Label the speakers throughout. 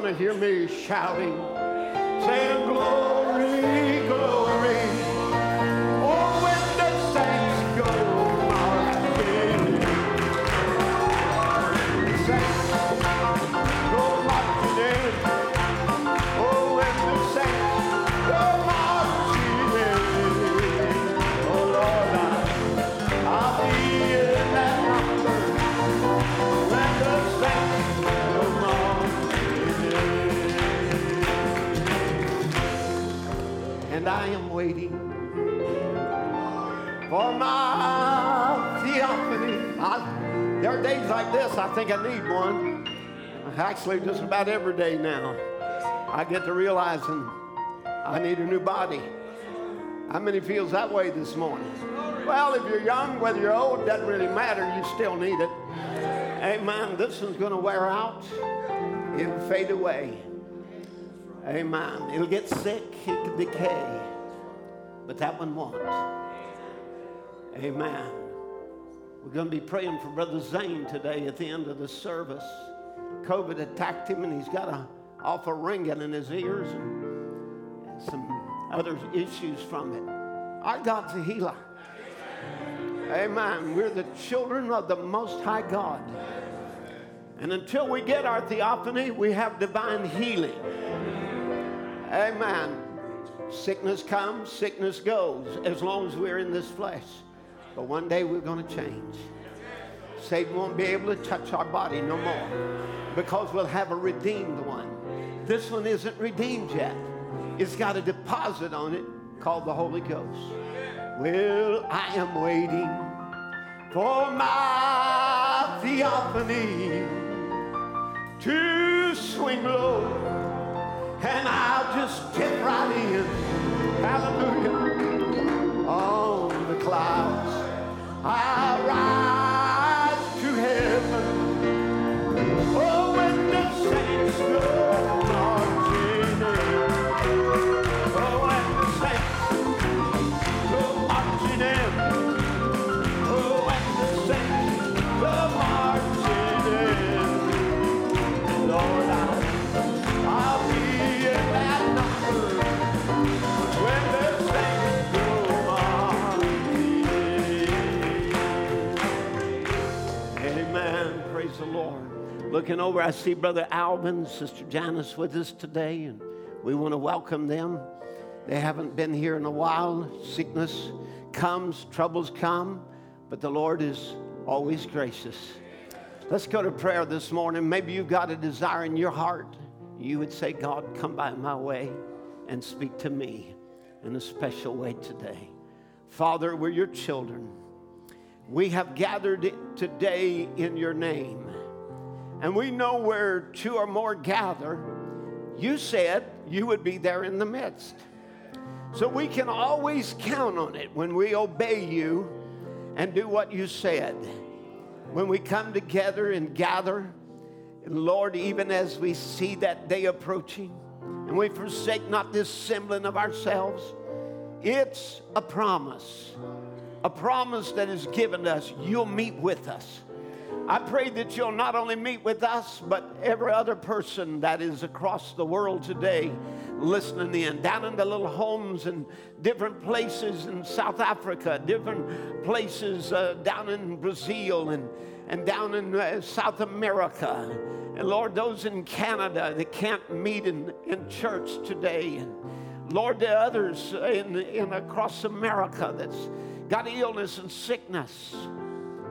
Speaker 1: To hear me shouting, saying, Glory, glory. And I am waiting for my theophany. I, there are days like this, I think I need one. Actually, just about every day now. I get to realizing I need a new body. How many feels that way this morning? Well, if you're young, whether you're old, doesn't really matter. You still need it. Amen. This one's going to wear out. It'll fade away. Amen. It'll get sick. It can decay. But that one won't. Amen. We're going to be praying for Brother Zane today at the end of the service. COVID attacked him and he's got a awful ringing in his ears and, and some other issues from it. Our God's a healer. Amen. We're the children of the Most High God. And until we get our theophany, we have divine healing. Amen. Sickness comes, sickness goes, as long as we're in this flesh. But one day we're going to change. Satan won't be able to touch our body no more because we'll have a redeemed one. This one isn't redeemed yet. It's got a deposit on it called the Holy Ghost. Well, I am waiting for my theophany to swing low, and I'll just dip right in. Hallelujah. On the clouds, I'll Looking over, I see Brother Alvin, Sister Janice with us today, and we want to welcome them. They haven't been here in a while. Sickness comes, troubles come, but the Lord is always gracious. Let's go to prayer this morning. Maybe you've got a desire in your heart. You would say, God, come by my way and speak to me in a special way today. Father, we're your children. We have gathered today in your name. And we know where two or more gather, you said you would be there in the midst. So we can always count on it when we obey you and do what you said. When we come together and gather, and Lord, even as we see that day approaching, and we forsake not this sembling of ourselves, it's a promise, a promise that is given us. You'll meet with us. I pray that you'll not only meet with us, but every other person that is across the world today listening in, down in the little homes and different places in South Africa, different places uh, down in Brazil and, and down in uh, South America. And Lord, those in Canada that can't meet in, in church today. And Lord, the others in, in across America that's got illness and sickness.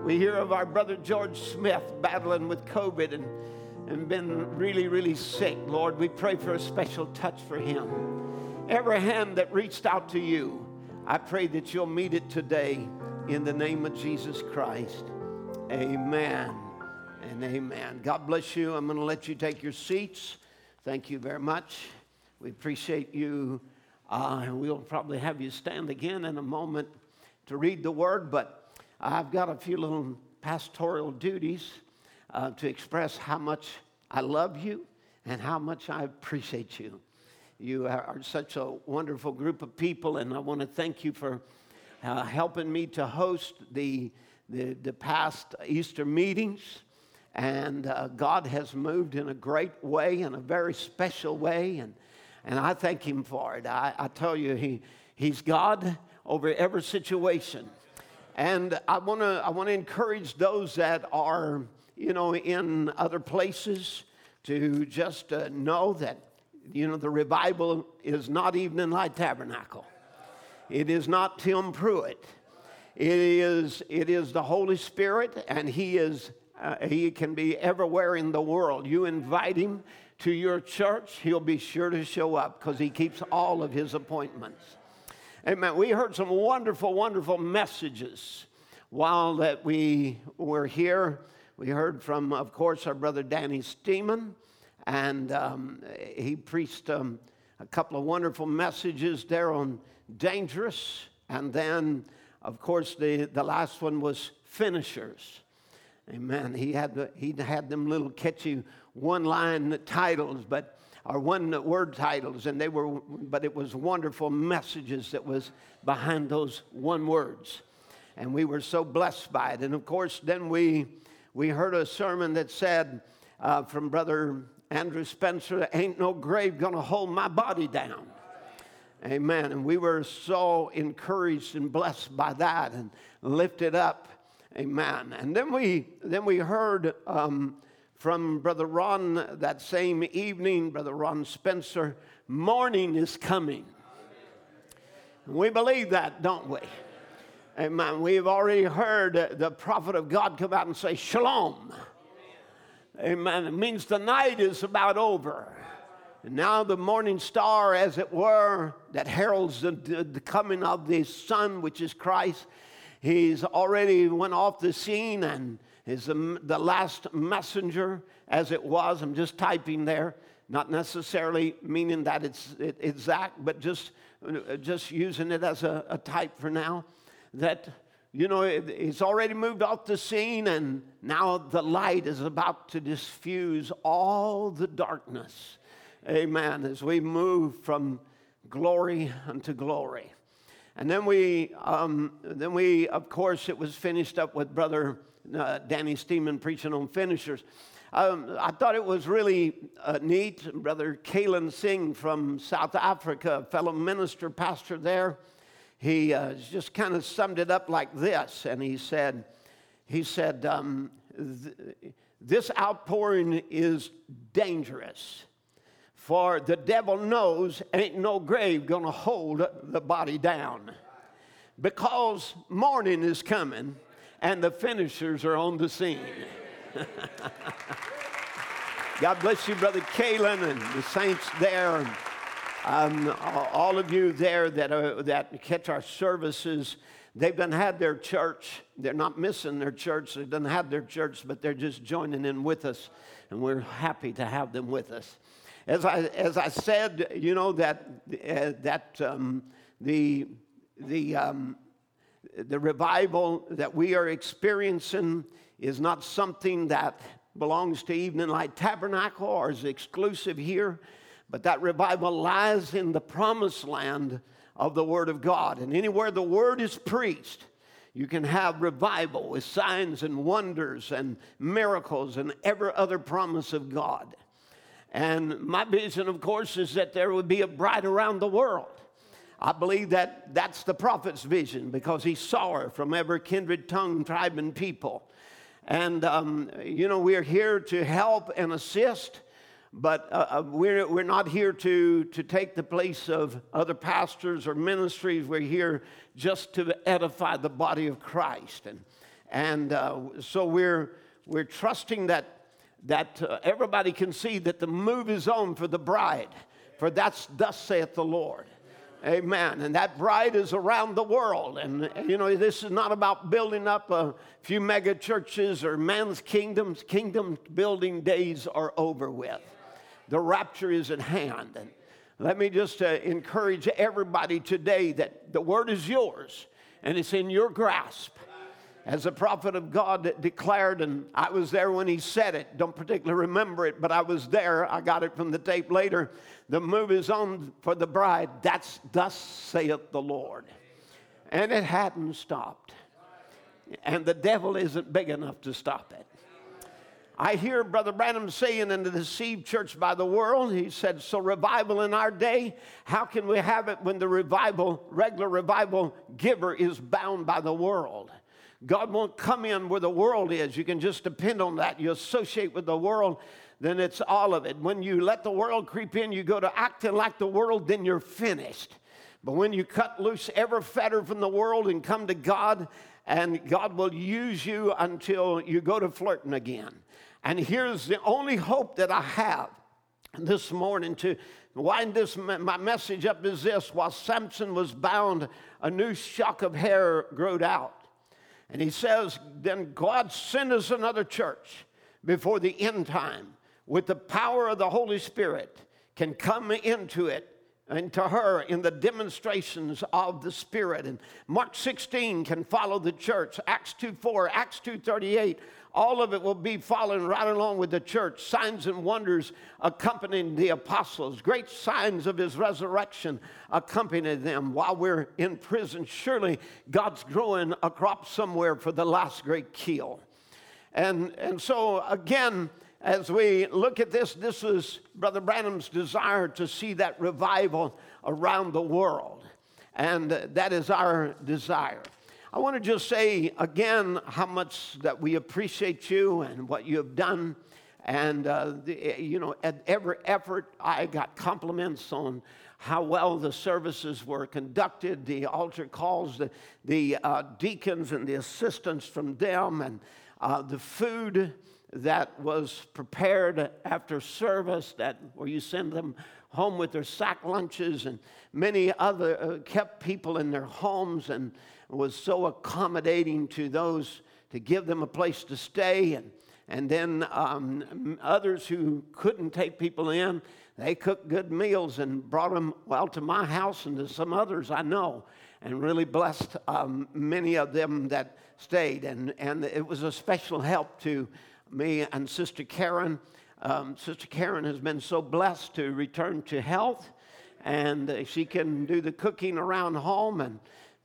Speaker 1: We hear of our brother George Smith battling with COVID and, and been really, really sick. Lord, we pray for a special touch for him. Every hand that reached out to you, I pray that you'll meet it today in the name of Jesus Christ. Amen and amen. God bless you. I'm going to let you take your seats. Thank you very much. We appreciate you. Uh, we'll probably have you stand again in a moment to read the word, but I've got a few little pastoral duties uh, to express how much I love you and how much I appreciate you. you are such a wonderful group of people, and I want to thank you for uh, helping me to host the, the, the past Easter meetings. And uh, God has moved in a great way, in a very special way, and, and I thank Him for it. I, I tell you, he, He's God over every situation. And I want to I wanna encourage those that are, you know, in other places to just uh, know that, you know, the revival is not Evening Light Tabernacle. It is not Tim Pruitt. It is, it is the Holy Spirit, and He is uh, He can be everywhere in the world. You invite Him to your church, He'll be sure to show up because He keeps all of His appointments. Amen. We heard some wonderful, wonderful messages while that we were here. We heard from, of course, our brother Danny Steeman, and um, he preached um, a couple of wonderful messages there on dangerous. And then, of course, the, the last one was finishers. Amen. He had, the, he had them little catchy one line titles, but or one word titles, and they were, but it was wonderful messages that was behind those one words. And we were so blessed by it. And of course, then we, we heard a sermon that said uh, from Brother Andrew Spencer, Ain't no grave gonna hold my body down. Amen. And we were so encouraged and blessed by that and lifted up. Amen. And then we then we heard um, from Brother Ron that same evening, Brother Ron Spencer, morning is coming. We believe that, don't we? Amen. We've already heard the prophet of God come out and say, Shalom. Amen. It means the night is about over. And now the morning star, as it were, that heralds the, the coming of the Son, which is Christ, he's already went off the scene and is the, the last messenger as it was. I'm just typing there, not necessarily meaning that it's it, exact, but just, just using it as a, a type for now. That, you know, it, it's already moved off the scene, and now the light is about to diffuse all the darkness. Amen. As we move from glory unto glory. And then we, um, then we, of course, it was finished up with Brother uh, Danny Steeman preaching on finishers. Um, I thought it was really uh, neat. Brother Kalen Singh from South Africa, fellow minister, pastor there, he uh, just kind of summed it up like this. And he said, he said, um, th- this outpouring is dangerous. For the devil knows ain't no grave gonna hold the body down. Because morning is coming and the finishers are on the scene. God bless you, Brother Kalen, and the saints there, and um, all of you there that, that catch our services. They've done had their church. They're not missing their church. They've done had their church, but they're just joining in with us, and we're happy to have them with us. As I, as I said, you know, that, uh, that um, the, the um, the revival that we are experiencing is not something that belongs to Evening Light Tabernacle or is exclusive here, but that revival lies in the promised land of the Word of God. And anywhere the Word is preached, you can have revival with signs and wonders and miracles and every other promise of God. And my vision, of course, is that there would be a bride around the world I believe that that's the prophet's vision because he saw her from every kindred tongue, tribe, and people. And, um, you know, we're here to help and assist, but uh, uh, we're, we're not here to, to take the place of other pastors or ministries. We're here just to edify the body of Christ. And, and uh, so we're, we're trusting that, that uh, everybody can see that the move is on for the bride, for that's thus saith the Lord. Amen. And that bride is around the world. And, you know, this is not about building up a few mega churches or man's kingdoms. Kingdom building days are over with. The rapture is at hand. And let me just uh, encourage everybody today that the word is yours and it's in your grasp. As a prophet of God declared, and I was there when he said it. Don't particularly remember it, but I was there. I got it from the tape later. The move is on for the bride. That's thus saith the Lord. And it hadn't stopped. And the devil isn't big enough to stop it. I hear Brother Branham saying in the deceived church by the world, he said, So revival in our day, how can we have it when the revival, regular revival giver is bound by the world? God won't come in where the world is. You can just depend on that. You associate with the world, then it's all of it. When you let the world creep in, you go to acting like the world, then you're finished. But when you cut loose every fetter from the world and come to God, and God will use you until you go to flirting again. And here's the only hope that I have this morning to wind this my message up is this while Samson was bound a new shock of hair growed out and he says then God sent us another church before the end time with the power of the Holy Spirit can come into it and to her in the demonstrations of the Spirit. And Mark 16 can follow the church. Acts 2 4, Acts 2 38 all of it will be following right along with the church. Signs and wonders accompanying the apostles. Great signs of his resurrection accompanied them while we're in prison. Surely God's growing a crop somewhere for the last great kill. And, and so, again, as we look at this, this is Brother Branham's desire to see that revival around the world. And that is our desire. I want to just say again how much that we appreciate you and what you have done. And, uh, the, you know, at every effort, I got compliments on how well the services were conducted, the altar calls, the, the uh, deacons and the assistants from them, and uh, the food that was prepared after service, that where you send them home with their sack lunches, and many other uh, kept people in their homes and was so accommodating to those to give them a place to stay. And, and then um, others who couldn't take people in, they cooked good meals and brought them, well, to my house and to some others I know, and really blessed um, many of them that stayed. And, and it was a special help to me and Sister Karen. Um, Sister Karen has been so blessed to return to health, and uh, she can do the cooking around home and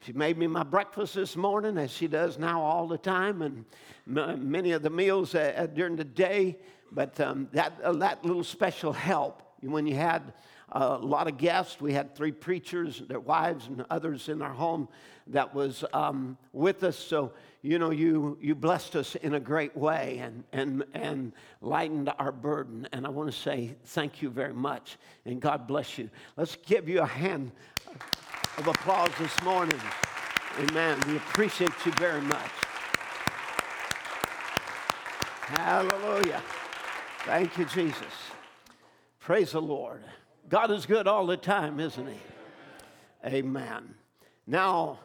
Speaker 1: she made me my breakfast this morning, as she does now all the time, and m- many of the meals uh, uh, during the day. But um, that, uh, that little special help, when you had a lot of guests, we had three preachers, their wives, and others in our home that was um, with us. So, you know, you, you blessed us in a great way and, and, and lightened our burden. And I want to say thank you very much, and God bless you. Let's give you a hand of applause this morning. Amen. We appreciate you very much. Hallelujah. Thank you, Jesus. Praise the Lord. God is good all the time, isn't He? Amen. Now,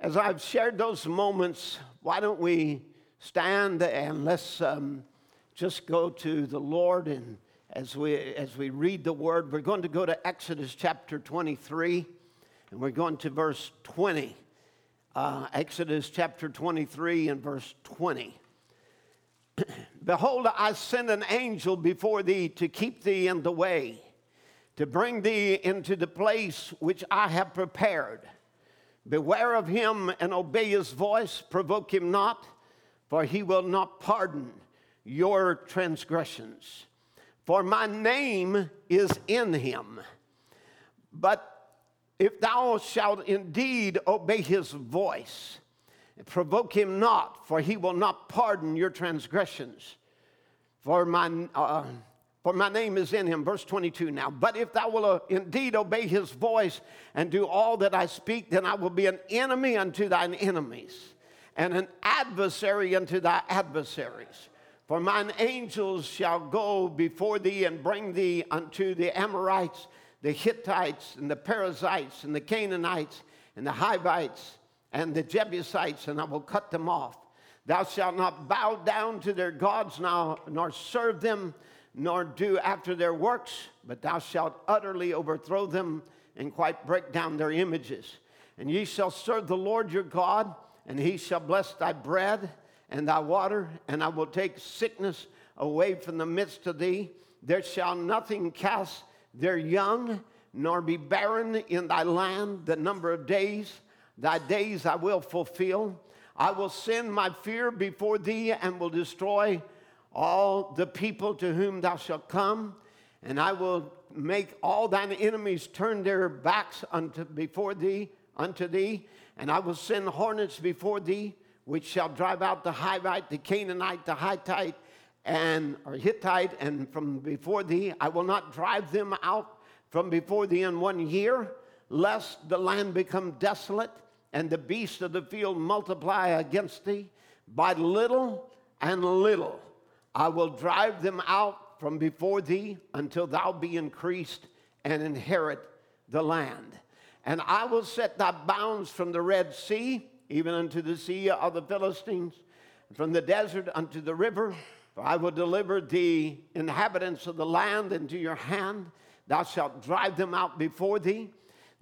Speaker 1: as I've shared those moments, why don't we stand and let's um, just go to the Lord and as we as we read the word, we're going to go to Exodus chapter 23. And we're going to verse 20, uh, Exodus chapter 23 and verse 20. Behold, I send an angel before thee to keep thee in the way, to bring thee into the place which I have prepared. Beware of him and obey his voice, provoke him not, for he will not pardon your transgressions. For my name is in him. But if thou shalt indeed obey his voice, provoke him not, for he will not pardon your transgressions. For my, uh, for my name is in him. Verse 22 now. But if thou wilt uh, indeed obey his voice and do all that I speak, then I will be an enemy unto thine enemies and an adversary unto thy adversaries. For mine angels shall go before thee and bring thee unto the Amorites the Hittites and the Perizzites and the Canaanites and the Hivites and the Jebusites, and I will cut them off. Thou shalt not bow down to their gods now, nor serve them, nor do after their works, but thou shalt utterly overthrow them and quite break down their images. And ye shall serve the Lord your God, and he shall bless thy bread and thy water, and I will take sickness away from the midst of thee. There shall nothing cast their young, nor be barren in thy land the number of days. Thy days I will fulfill. I will send my fear before thee and will destroy all the people to whom thou shalt come, and I will make all thine enemies turn their backs unto before thee unto thee, and I will send hornets before thee, which shall drive out the Hivite, the Canaanite, the Hittite, and or Hittite, and from before thee I will not drive them out from before thee in one year, lest the land become desolate and the beasts of the field multiply against thee. By little and little I will drive them out from before thee until thou be increased and inherit the land. And I will set thy bounds from the Red Sea, even unto the sea of the Philistines, from the desert unto the river. For I will deliver the inhabitants of the land into your hand. Thou shalt drive them out before thee.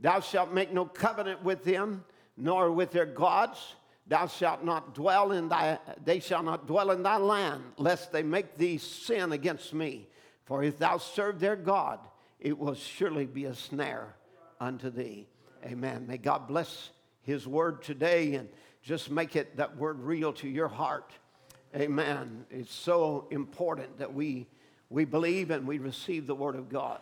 Speaker 1: Thou shalt make no covenant with them, nor with their gods. Thou shalt not dwell in thy, they shall not dwell in thy land, lest they make thee sin against me. For if thou serve their God, it will surely be a snare unto thee. Amen. May God bless His word today and just make it that word real to your heart. Amen. It's so important that we, we believe and we receive the word of God.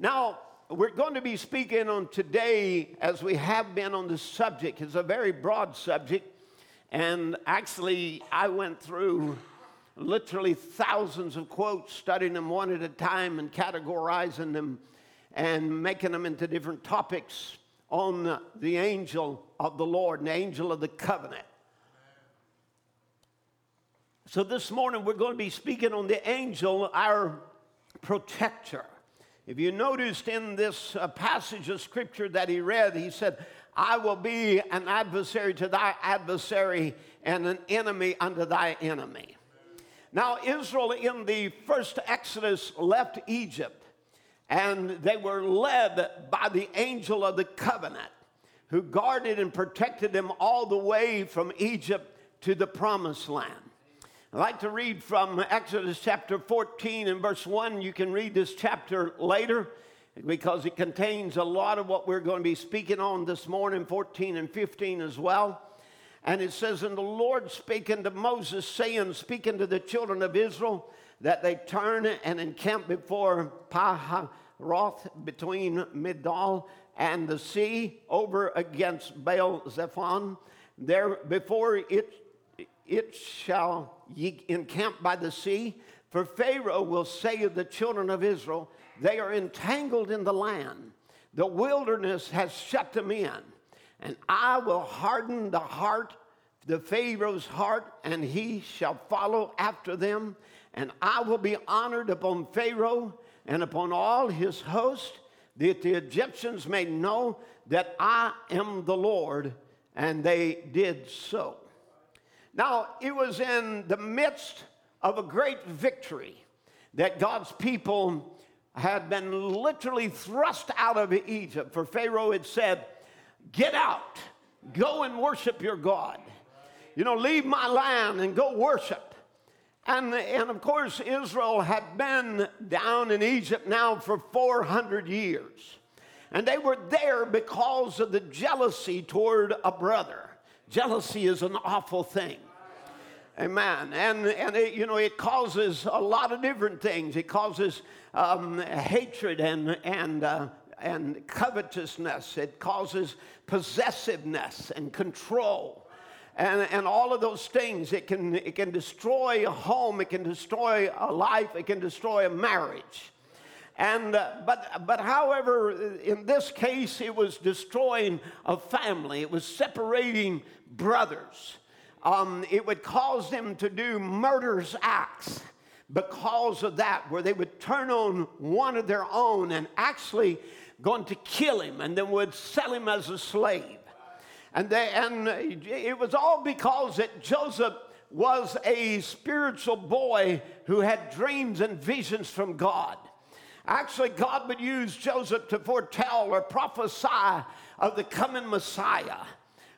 Speaker 1: Now, we're going to be speaking on today, as we have been on the subject. It's a very broad subject. And actually, I went through literally thousands of quotes, studying them one at a time and categorizing them and making them into different topics on the angel of the Lord, the angel of the covenant. So this morning we're going to be speaking on the angel, our protector. If you noticed in this uh, passage of scripture that he read, he said, I will be an adversary to thy adversary and an enemy unto thy enemy. Now, Israel in the first Exodus left Egypt and they were led by the angel of the covenant who guarded and protected them all the way from Egypt to the promised land. I'd like to read from Exodus chapter 14 and verse 1. You can read this chapter later because it contains a lot of what we're going to be speaking on this morning, 14 and 15 as well. And it says, And the Lord spake unto Moses, saying, Speaking to the children of Israel, that they turn and encamp before Pihahiroth between Migdol and the sea over against Baal Zephon. There before it, it shall ye encamp by the sea. For Pharaoh will say of the children of Israel, They are entangled in the land. The wilderness has shut them in. And I will harden the heart, the Pharaoh's heart, and he shall follow after them and I will be honored upon Pharaoh and upon all his host, that the Egyptians may know that I am the Lord. And they did so. Now, it was in the midst of a great victory that God's people had been literally thrust out of Egypt. For Pharaoh had said, Get out, go and worship your God. You know, leave my land and go worship. And, and of course, Israel had been down in Egypt now for 400 years. And they were there because of the jealousy toward a brother. Jealousy is an awful thing. Amen. And, and it, you know, it causes a lot of different things. It causes um, hatred and, and, uh, and covetousness, it causes possessiveness and control and, and all of those things. It can, it can destroy a home, it can destroy a life, it can destroy a marriage. And, uh, but, but however, in this case, it was destroying a family, it was separating brothers. Um, it would cause them to do murderous acts because of that, where they would turn on one of their own and actually going to kill him and then would sell him as a slave. And, they, and it was all because that Joseph was a spiritual boy who had dreams and visions from God. Actually, God would use Joseph to foretell or prophesy of the coming Messiah.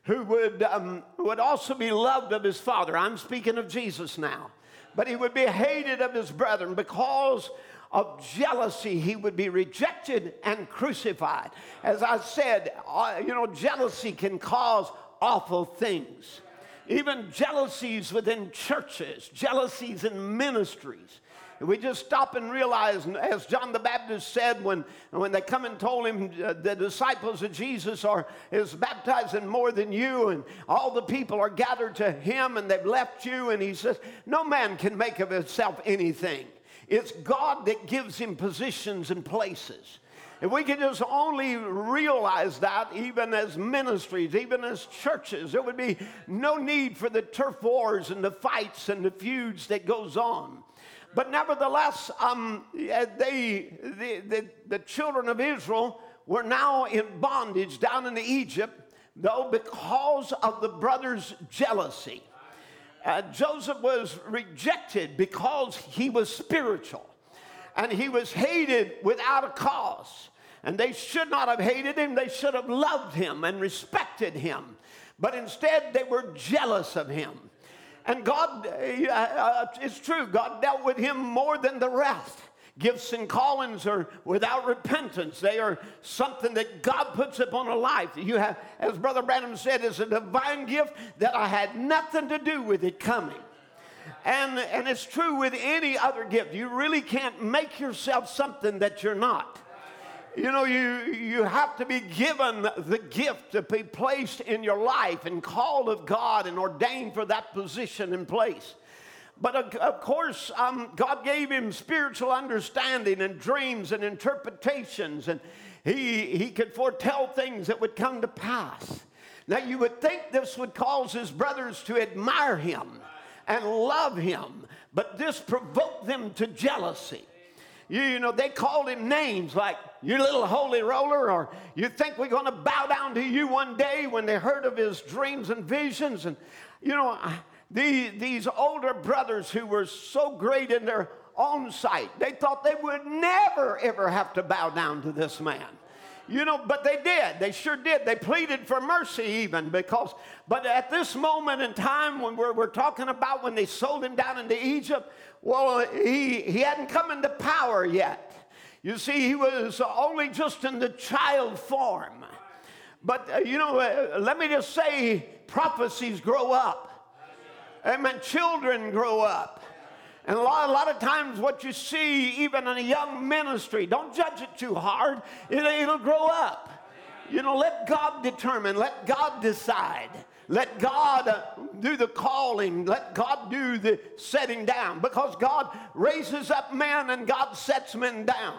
Speaker 1: who would, um, would also be loved of his father. I'm speaking of Jesus now. But he would be hated of his brethren because of jealousy, he would be rejected and crucified. As I said, uh, you know, jealousy can cause awful things. Even jealousies within churches, jealousies in ministries. We just stop and realize, as John the Baptist said when, when they come and told him uh, the disciples of Jesus are is baptizing more than you, and all the people are gathered to him and they've left you, and he says, No man can make of himself anything. It's God that gives him positions and places. If we could just only realize that, even as ministries, even as churches, there would be no need for the turf wars and the fights and the feuds that goes on. But nevertheless, um, they, the, the, the children of Israel were now in bondage down in Egypt, though because of the brothers' jealousy. Uh, Joseph was rejected because he was spiritual and he was hated without a cause. And they should not have hated him, they should have loved him and respected him. But instead, they were jealous of him. And God, uh, uh, it's true, God dealt with him more than the rest. Gifts and callings are without repentance. They are something that God puts upon a life. You have, as Brother Branham said, it's a divine gift that I had nothing to do with it coming. And, and it's true with any other gift. You really can't make yourself something that you're not. You know, you, you have to be given the gift to be placed in your life and called of God and ordained for that position and place. But of, course, um, God gave him spiritual understanding and dreams and interpretations, and he, he could foretell things that would come to pass. Now, you would think this would cause his brothers to admire him and love him, but this provoked them to jealousy. You, you know, they called him names like, you little holy roller, or you think we're going to bow down to you one day when they heard of his dreams and visions. And, you know, the, these older brothers who were so great in their own sight, they thought they would never, ever have to bow down to this man. You know, but they did. They sure did. They pleaded for mercy even because, but at this moment in time when we're, we're talking about when they sold him down into Egypt, well, he, he hadn't come into power yet. You see, he was only just in the child form. But, uh, you know, uh, let me just say prophecies grow up. Amen. Children grow up. And a lot, a lot of times, what you see, even in a young ministry, don't judge it too hard, it, it'll grow up. You know, let God determine, let God decide. Let God uh, do the calling. Let God do the setting down. Because God raises up men and God sets men down.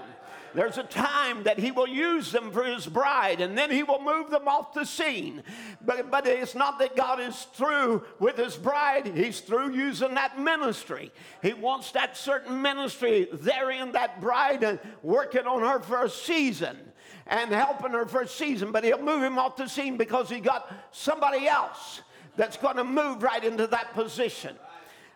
Speaker 1: There's a time that he will use them for his bride, and then he will move them off the scene. But, but it's not that God is through with his bride, he's through using that ministry. He wants that certain ministry there in that bride and working on her for a season and helping her for a season. But he'll move him off the scene because he got somebody else that's going to move right into that position.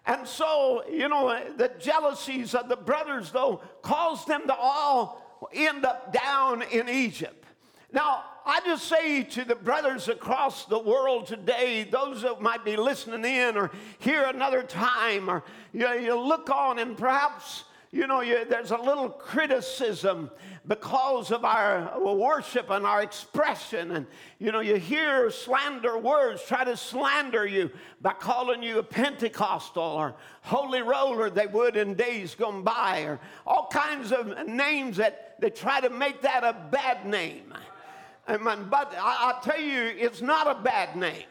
Speaker 1: And so, you know, the jealousies of the brothers, though, caused them to all end up down in Egypt. Now, I just say to the brothers across the world today, those that might be listening in or hear another time, or you, you look on and perhaps you know, you, there's a little criticism because of our worship and our expression. And, you know, you hear slander words try to slander you by calling you a Pentecostal or holy roller, they would in days gone by, or all kinds of names that they try to make that a bad name. Amen. But I, I tell you, it's not a bad name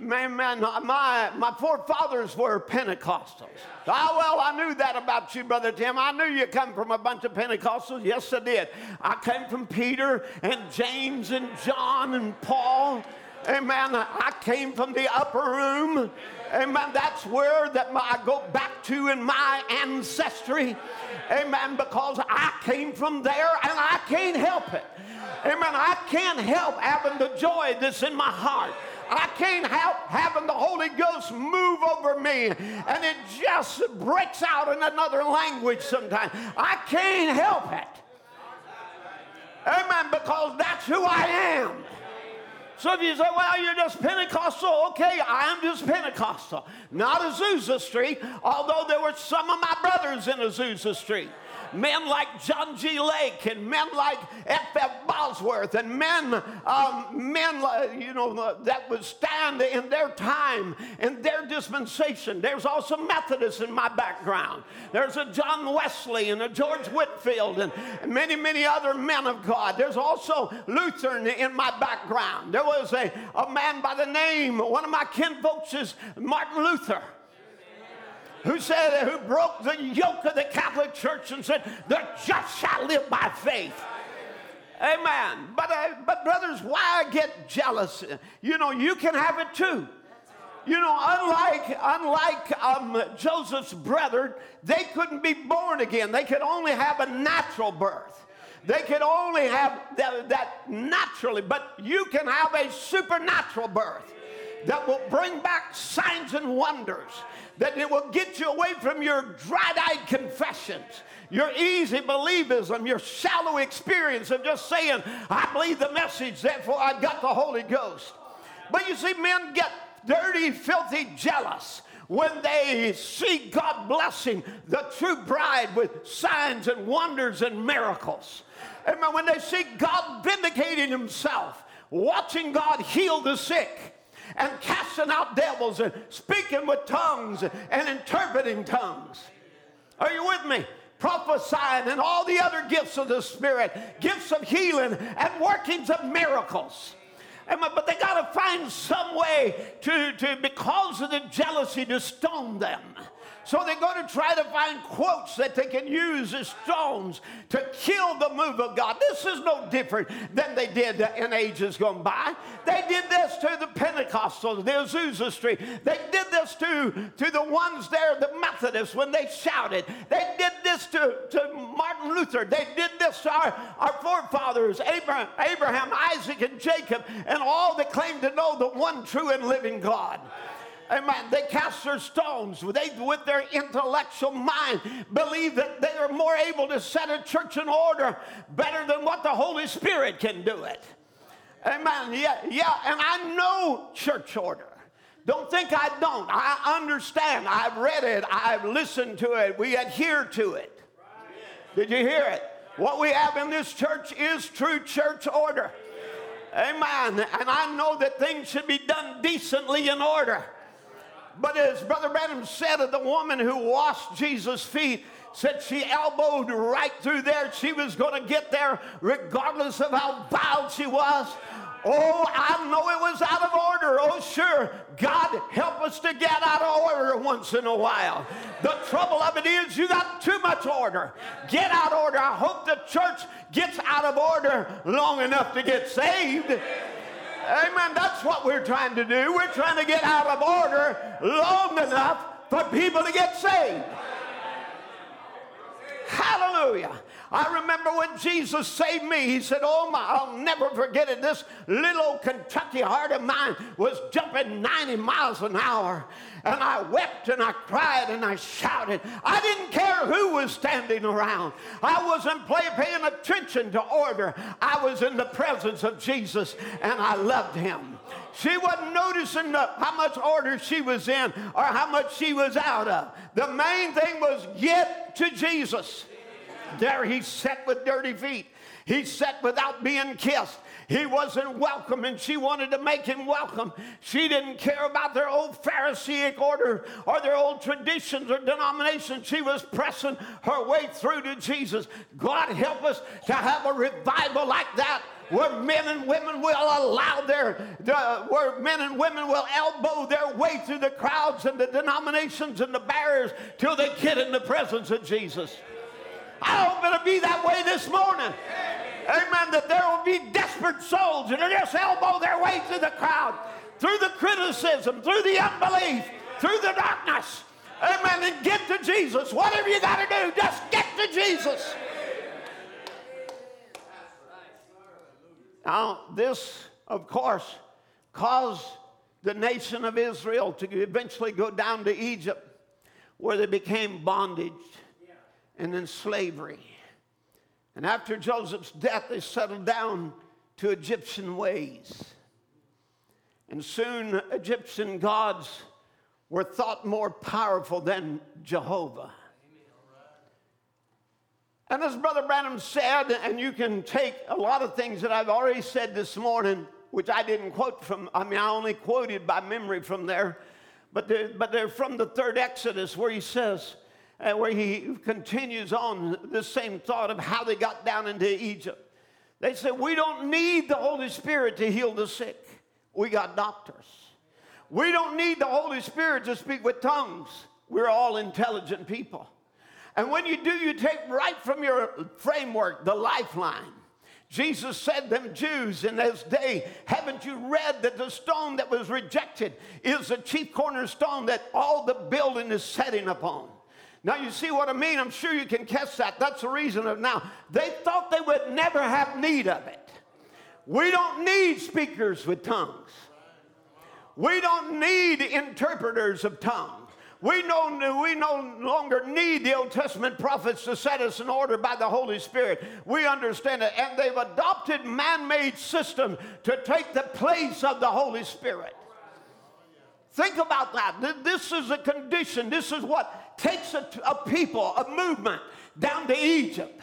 Speaker 1: man, my, my forefathers were Pentecostals. Ah, well, I knew that about you, Brother Tim. I knew you come from a bunch of Pentecostals. Yes, I did. I came from Peter and James and John and Paul. Amen. I came from the upper room. Amen. That's where that my, I go back to in my ancestry. Amen. Because I came from there and I can't help it. Amen. I can't help having the joy that's in my heart. I can't help having the Holy Ghost move over me and it just breaks out in another language sometimes. I can't help it. Amen. Because that's who I am. So if you say, well, you're just Pentecostal, okay, I am just Pentecostal. Not Azusa Street, although there were some of my brothers in Azusa Street men like John G. Lake and men like F.F. Bosworth and men, um, men you know, that would stand in their time, in their dispensation. There's also Methodists in my background. There's a John Wesley and a George Whitefield and many, many other men of God. There's also Lutheran in my background. There was a, a man by the name, one of my kinfolks is Martin Luther who said, who broke the yoke of the Catholic Church and said, the just shall live by faith. Amen. But, uh, but brothers, why get jealous? You know, you can have it too. You know, unlike unlike um, Joseph's brother, they couldn't be born again. They could only have a natural birth. They could only have that, that naturally, but you can have a supernatural birth that will bring back signs and wonders that it will get you away from your dried eyed confessions, your easy believism, your shallow experience of just saying, I believe the message, therefore I've got the Holy Ghost. But you see, men get dirty, filthy, jealous when they see God blessing the true bride with signs and wonders and miracles. Amen. When they see God vindicating himself, watching God heal the sick and casting out devils and speaking with tongues and interpreting tongues. Are you with me? Prophesying and all the other gifts of the Spirit, gifts of healing and workings of miracles. But they got to find some way to, to, because of the jealousy, to stone them. So they're going to try to find quotes that they can use as stones to kill the move of God. This is no different than they did in ages gone by. They did this to the Pentecostals, the Azusa Street. They did this to, to the ones there, the Methodists, when they shouted. They did this to, to Martin Luther. They did this to our, our forefathers, Abraham, Abraham, Isaac, and Jacob, and all that claimed to know the one true and living God. Amen. They cast their stones. They, with their intellectual mind, believe that they are more able to set a church in order better than what the Holy Spirit can do it. Amen. Yeah, yeah. And I know church order. Don't think I don't. I understand. I've read it. I've listened to it. We adhere to it. Did you hear it? What we have in this church is true church order. Amen. And I know that things should be done decently in order. But as Brother Branham said of the woman who washed Jesus' feet, said she elbowed right through there. She was going to get there regardless of how vile she was. Oh, I know it was out of order. Oh, sure. God help us to get out of order once in a while. The trouble of it is you got too much order. Get out of order. I hope the church gets out of order long enough to get saved. Amen. That's what we're trying to do. We're trying to get out of order long enough for people to get saved. Hallelujah. I remember when Jesus saved me, he said, Oh my, I'll never forget it. This little old Kentucky heart of mine was jumping 90 miles an hour. And I wept and I cried and I shouted. I didn't care who was standing around. I wasn't paying attention to order. I was in the presence of Jesus and I loved him. She wasn't noticing how much order she was in or how much she was out of. The main thing was get to Jesus. There he sat with dirty feet. He sat without being kissed. He wasn't welcome, and she wanted to make him welcome. She didn't care about their old Pharisaic order or their old traditions or denominations. She was pressing her way through to Jesus. God help us to have a revival like that where men and women will allow their, the, where men and women will elbow their way through the crowds and the denominations and the barriers till they get in the presence of Jesus. I hope it'll be that way this morning. That there will be desperate souls that will just elbow their way through the crowd, through the criticism, through the unbelief, through the darkness. Amen. And get to Jesus. Whatever you got to do, just get to Jesus. Now, this, of course, caused the nation of Israel to eventually go down to Egypt, where they became bondage and then slavery. And after Joseph's death, they settled down to Egyptian ways. And soon Egyptian gods were thought more powerful than Jehovah. And as Brother Branham said, and you can take a lot of things that I've already said this morning, which I didn't quote from, I mean, I only quoted by memory from there, but they're, but they're from the third Exodus where he says, where he continues on the same thought of how they got down into Egypt. They said, We don't need the Holy Spirit to heal the sick, we got doctors. We don't need the Holy Spirit to speak with tongues, we're all intelligent people. And when you do, you take right from your framework the lifeline. Jesus said, Them Jews in this day, haven't you read that the stone that was rejected is the chief cornerstone that all the building is setting upon? Now, you see what I mean? I'm sure you can catch that. That's the reason of now. They thought they would never have need of it. We don't need speakers with tongues, we don't need interpreters of tongues. We, know, we no longer need the Old Testament prophets to set us in order by the Holy Spirit. We understand it. And they've adopted man made system to take the place of the Holy Spirit. Think about that. This is a condition. This is what takes a, a people, a movement down to Egypt.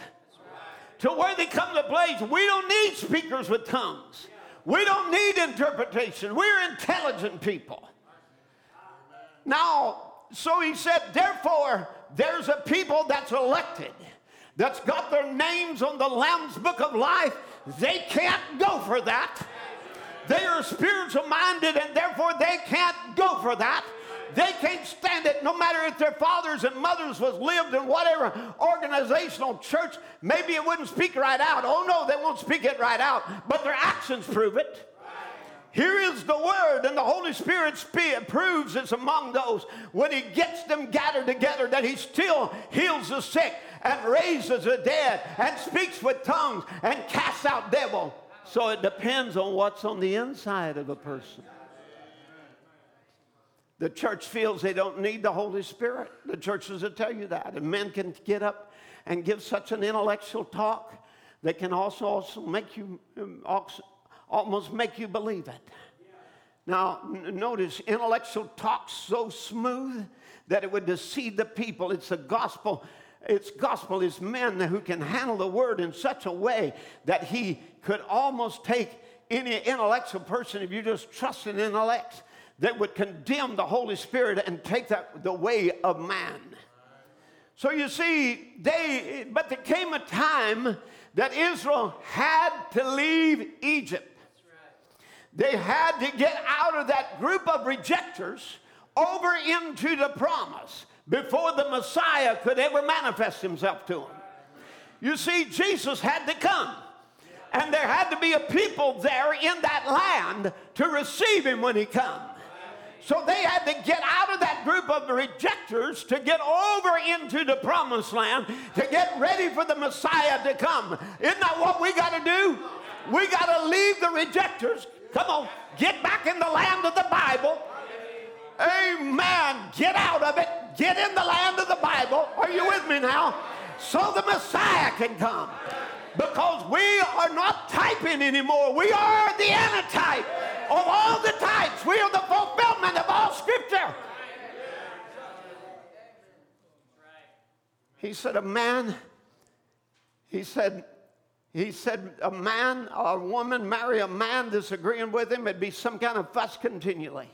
Speaker 1: To where they come to place, we don't need speakers with tongues. We don't need interpretation. We're intelligent people. Now, so he said, therefore, there's a people that's elected, that's got their names on the Lamb's book of life. They can't go for that. They are spiritual minded and therefore they can't go for that. They can't stand it no matter if their fathers and mothers was lived in whatever organizational church. Maybe it wouldn't speak right out. Oh no, they won't speak it right out, but their actions prove it. Here is the word, and the Holy Spirit proves it's among those when He gets them gathered together that He still heals the sick and raises the dead and speaks with tongues and casts out devil. So it depends on what's on the inside of a person. The church feels they don't need the Holy Spirit. The churches will tell you that. And men can get up and give such an intellectual talk that can also, also make you um, almost make you believe it. Now, n- notice intellectual talk so smooth that it would deceive the people. It's the gospel. It's gospel is men who can handle the word in such a way that he could almost take any intellectual person, if you just trust in intellect, that would condemn the Holy Spirit and take that the way of man. So you see, they, but there came a time that Israel had to leave Egypt. They had to get out of that group of rejectors over into the promise before the Messiah could ever manifest himself to them. You see, Jesus had to come. And there had to be a people there in that land to receive him when he comes. So they had to get out of that group of rejectors to get over into the promised land to get ready for the Messiah to come. Isn't that what we got to do? We got to leave the rejectors, Come on, get back in the land of the Bible. Amen. Get out of it. Get in the land of the Bible. Are you with me now? So the Messiah can come. Because we are not typing anymore. We are the antitype of all the types. We are the fulfillment of all Scripture. He said, A man, he said, he said a man or a woman marry a man disagreeing with him, it'd be some kind of fuss continually.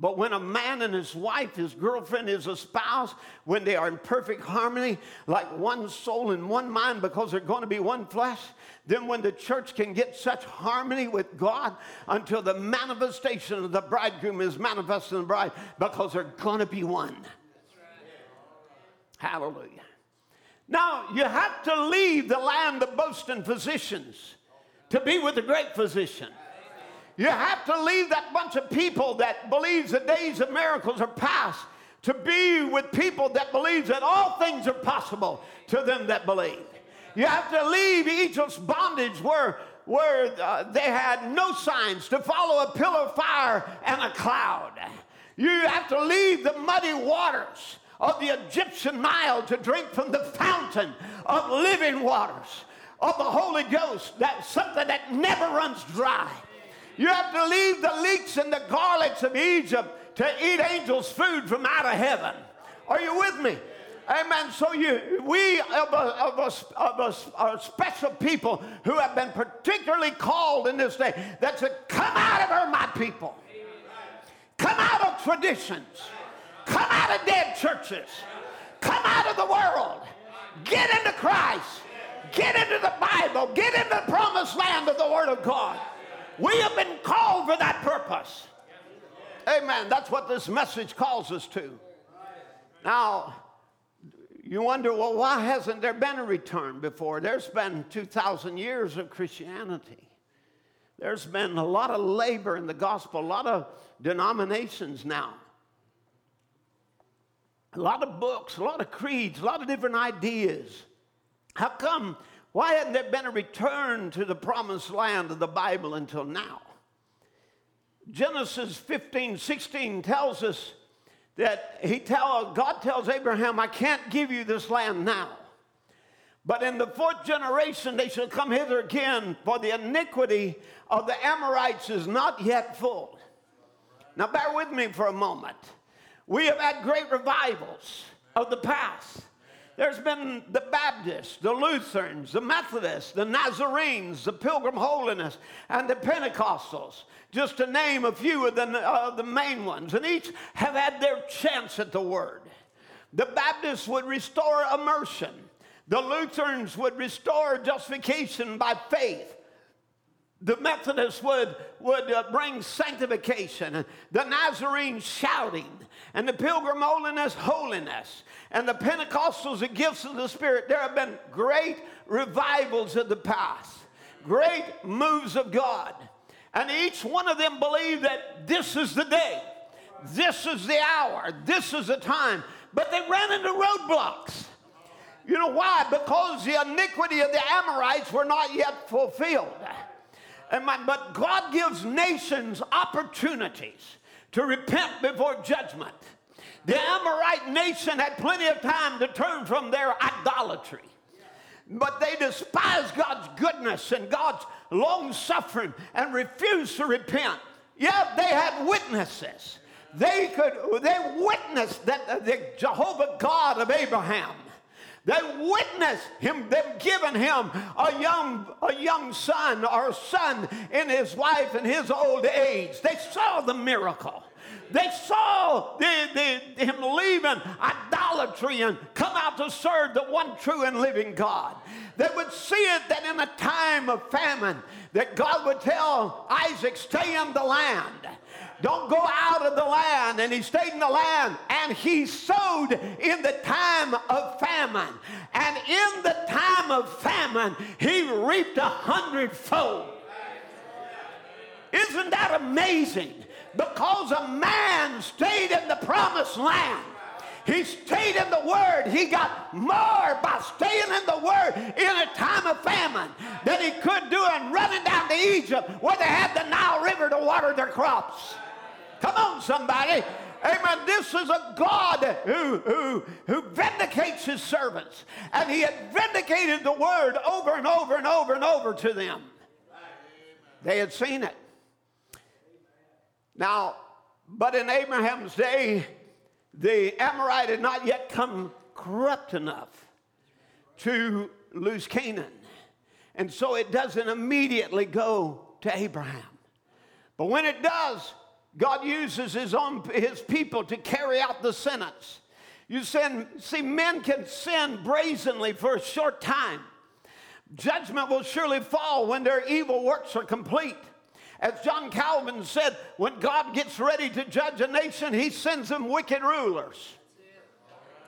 Speaker 1: But when a man and his wife, his girlfriend, his spouse, when they are in perfect harmony, like one soul and one mind, because they're going to be one flesh, then when the church can get such harmony with God until the manifestation of the bridegroom is manifest in the bride, because they're going to be one. Hallelujah. Now, you have to leave the land of boasting physicians to be with the great physician. You have to leave that bunch of people that believes the days of miracles are past to be with people that believes that all things are possible to them that believe. You have to leave Egypt's bondage where, where uh, they had no signs to follow a pillar of fire and a cloud. You have to leave the muddy waters of the Egyptian Nile to drink from the fountain of living waters of the Holy Ghost. That's something that never runs dry. You have to leave the leeks and the garlics of Egypt to eat angels' food from out of heaven. Are you with me? Amen. So you, we of a, of, a, of a, a, special people who have been particularly called in this day that to come out of her, my people. Come out of traditions. Come out of dead churches. Come out of the world. Get into Christ. Get into the Bible. Get into the promised land of the Word of God. We have been called for that purpose. Amen. That's what this message calls us to. Now, you wonder, well, why hasn't there been a return before? There's been 2,000 years of Christianity. There's been a lot of labor in the gospel, a lot of denominations now, a lot of books, a lot of creeds, a lot of different ideas. How come? Why hasn't there been a return to the promised land of the Bible until now? Genesis 15, 16 tells us that he tell, God tells Abraham, I can't give you this land now. But in the fourth generation they shall come hither again, for the iniquity of the Amorites is not yet full. Now bear with me for a moment. We have had great revivals of the past. There's been the Baptists, the Lutherans, the Methodists, the Nazarenes, the Pilgrim Holiness, and the Pentecostals, just to name a few of the, uh, the main ones. And each have had their chance at the Word. The Baptists would restore immersion. The Lutherans would restore justification by faith. The Methodists would, would uh, bring sanctification, the Nazarenes shouting, and the Pilgrim holiness, holiness, and the Pentecostals, the gifts of the Spirit. There have been great revivals of the past, great moves of God. And each one of them believed that this is the day, this is the hour, this is the time. But they ran into roadblocks. You know why? Because the iniquity of the Amorites were not yet fulfilled. But God gives nations opportunities to repent before judgment. The Amorite nation had plenty of time to turn from their idolatry, but they despised God's goodness and God's long suffering and refused to repent. Yeah, they had witnesses. They could they witnessed that the Jehovah God of Abraham they witnessed him, them giving him a young, a young son or son in his wife in his old age. They saw the miracle. They saw the, the, him leaving idolatry and come out to serve the one true and living God. They would see it that in a time of famine, that God would tell Isaac, stay in the land. Don't go out of the land. And he stayed in the land and he sowed in the time of famine. And in the time of famine, he reaped a hundredfold. Isn't that amazing? Because a man stayed in the promised land. He stayed in the Word. He got more by staying in the Word in a time of famine than he could do in running down to Egypt where they had the Nile River to water their crops. Come on, somebody. Amen. This is a God who, who, who vindicates his servants. And he had vindicated the word over and over and over and over to them. They had seen it. Now, but in Abraham's day, the Amorite had not yet come corrupt enough to lose Canaan. And so it doesn't immediately go to Abraham. But when it does, God uses his own his people to carry out the sentence. You sin, see, men can sin brazenly for a short time. Judgment will surely fall when their evil works are complete. As John Calvin said, when God gets ready to judge a nation, he sends them wicked rulers.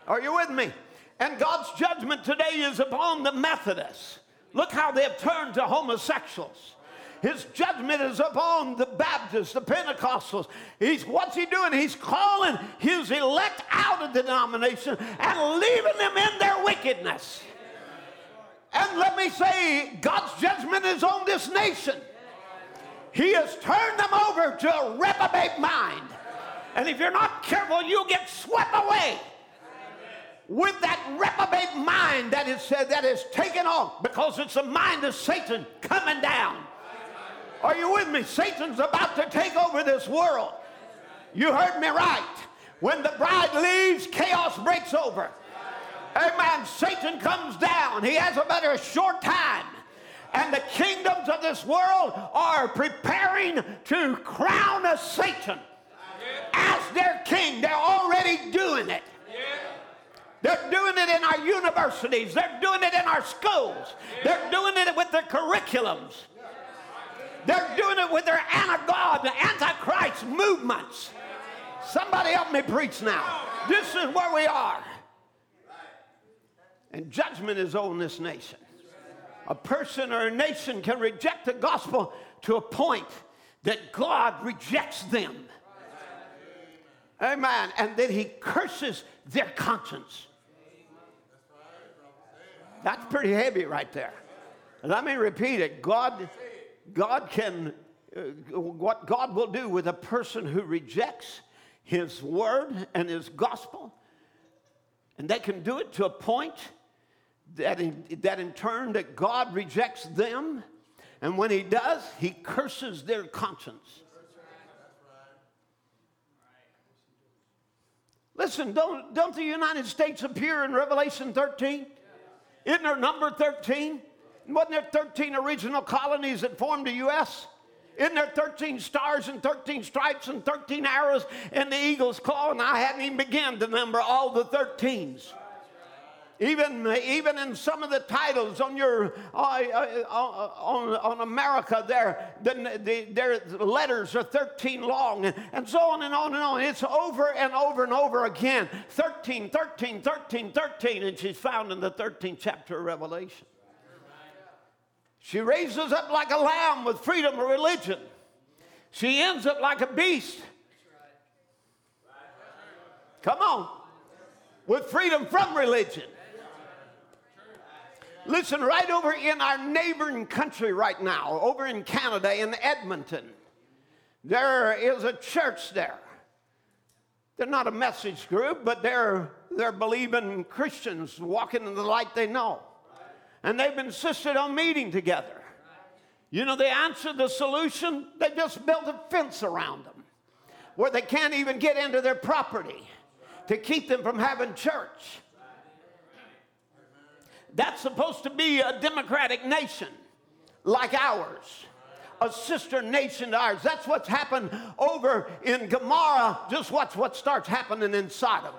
Speaker 1: Are you with me? And God's judgment today is upon the Methodists. Look how they have turned to homosexuals. His judgment is upon the Baptists, the Pentecostals. He's what's he doing? He's calling his elect out of the denomination and leaving them in their wickedness. And let me say, God's judgment is on this nation. He has turned them over to a reprobate mind. And if you're not careful, you'll get swept away with that reprobate mind that is, uh, that is taken on because it's the mind of Satan coming down Are you with me? Satan's about to take over this world. You heard me right. When the bride leaves, chaos breaks over. Amen. Satan comes down. He has about a short time. And the kingdoms of this world are preparing to crown a Satan as their king. They're already doing it. They're doing it in our universities. They're doing it in our schools. They're doing it with their curriculums. They're doing it with their anti-God, the antichrist movements. Somebody help me preach now. This is where we are. And judgment is on this nation. A person or a nation can reject the gospel to a point that God rejects them. Amen. And then he curses their conscience. That's pretty heavy right there. Let me repeat it. God, God can, uh, what God will do with a person who rejects his word and his gospel, and they can do it to a point that in, that in turn that God rejects them, and when he does, he curses their conscience. Listen, don't, don't the United States appear in Revelation 13? Isn't there number 13? Wasn't there 13 original colonies that formed the U.S.? Isn't there 13 stars and 13 stripes and 13 arrows in the eagle's claw? And I hadn't even begun to number all the 13s. Even, even in some of the titles on your uh, uh, on, on America, their, the, their letters are 13 long, and, and so on and on and on. It's over and over and over again. 13, 13, 13, 13, and she's found in the 13th chapter of Revelation. She raises up like a lamb with freedom of religion. She ends up like a beast. Come on. With freedom from religion. Listen, right over in our neighboring country right now, over in Canada, in Edmonton, there is a church there. They're not a message group, but they're, they're believing Christians walking in the light they know. And they've insisted on meeting together. You know, the answer, the solution, they just built a fence around them where they can't even get into their property to keep them from having church. That's supposed to be a democratic nation like ours, a sister nation to ours. That's what's happened over in Gomorrah. Just watch what starts happening in Sodom.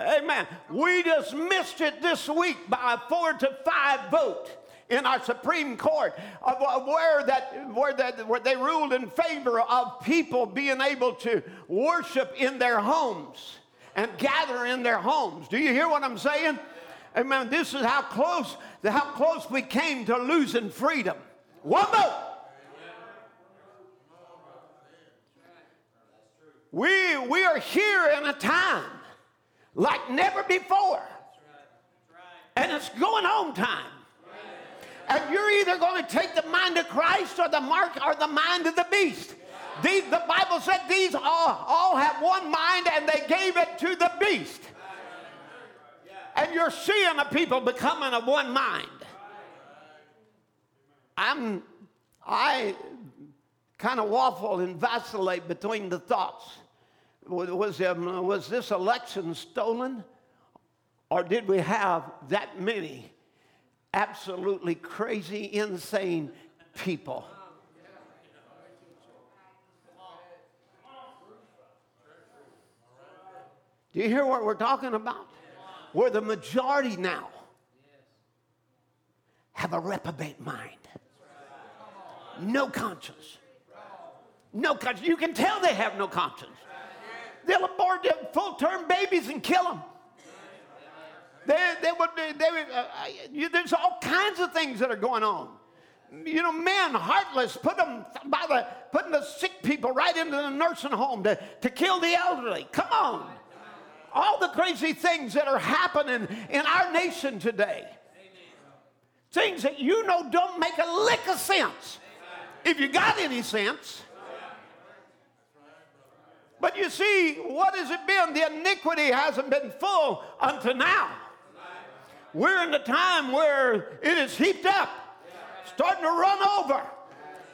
Speaker 1: Amen. We just missed it this week by a four to five vote in our Supreme Court of, where that where that where they ruled in favor of people being able to worship in their homes and gather in their homes. Do you hear what I'm saying? Amen. This is how close, how close we came to losing freedom. One vote. We, we are here in a time like never before. And it's going home time. And you're either going to take the mind of Christ or the mark or the mind of the beast. These, the Bible said these all, all have one mind and they gave it to the beast. And you're seeing the people becoming of one mind. I'm, I kind of waffle and vacillate between the thoughts. Was, um, was this election stolen? Or did we have that many absolutely crazy, insane people? Do you hear what we're talking about? Where the majority now have a reprobate mind. No conscience. No conscience. You can tell they have no conscience. They'll abort their full term babies and kill them. They, they would, they would, uh, you, there's all kinds of things that are going on. You know, men, heartless, put them by the, putting the sick people right into the nursing home to, to kill the elderly. Come on all the crazy things that are happening in our nation today. Things that you know don't make a lick of sense. If you got any sense. But you see, what has it been? The iniquity hasn't been full until now. We're in the time where it is heaped up. starting to run over.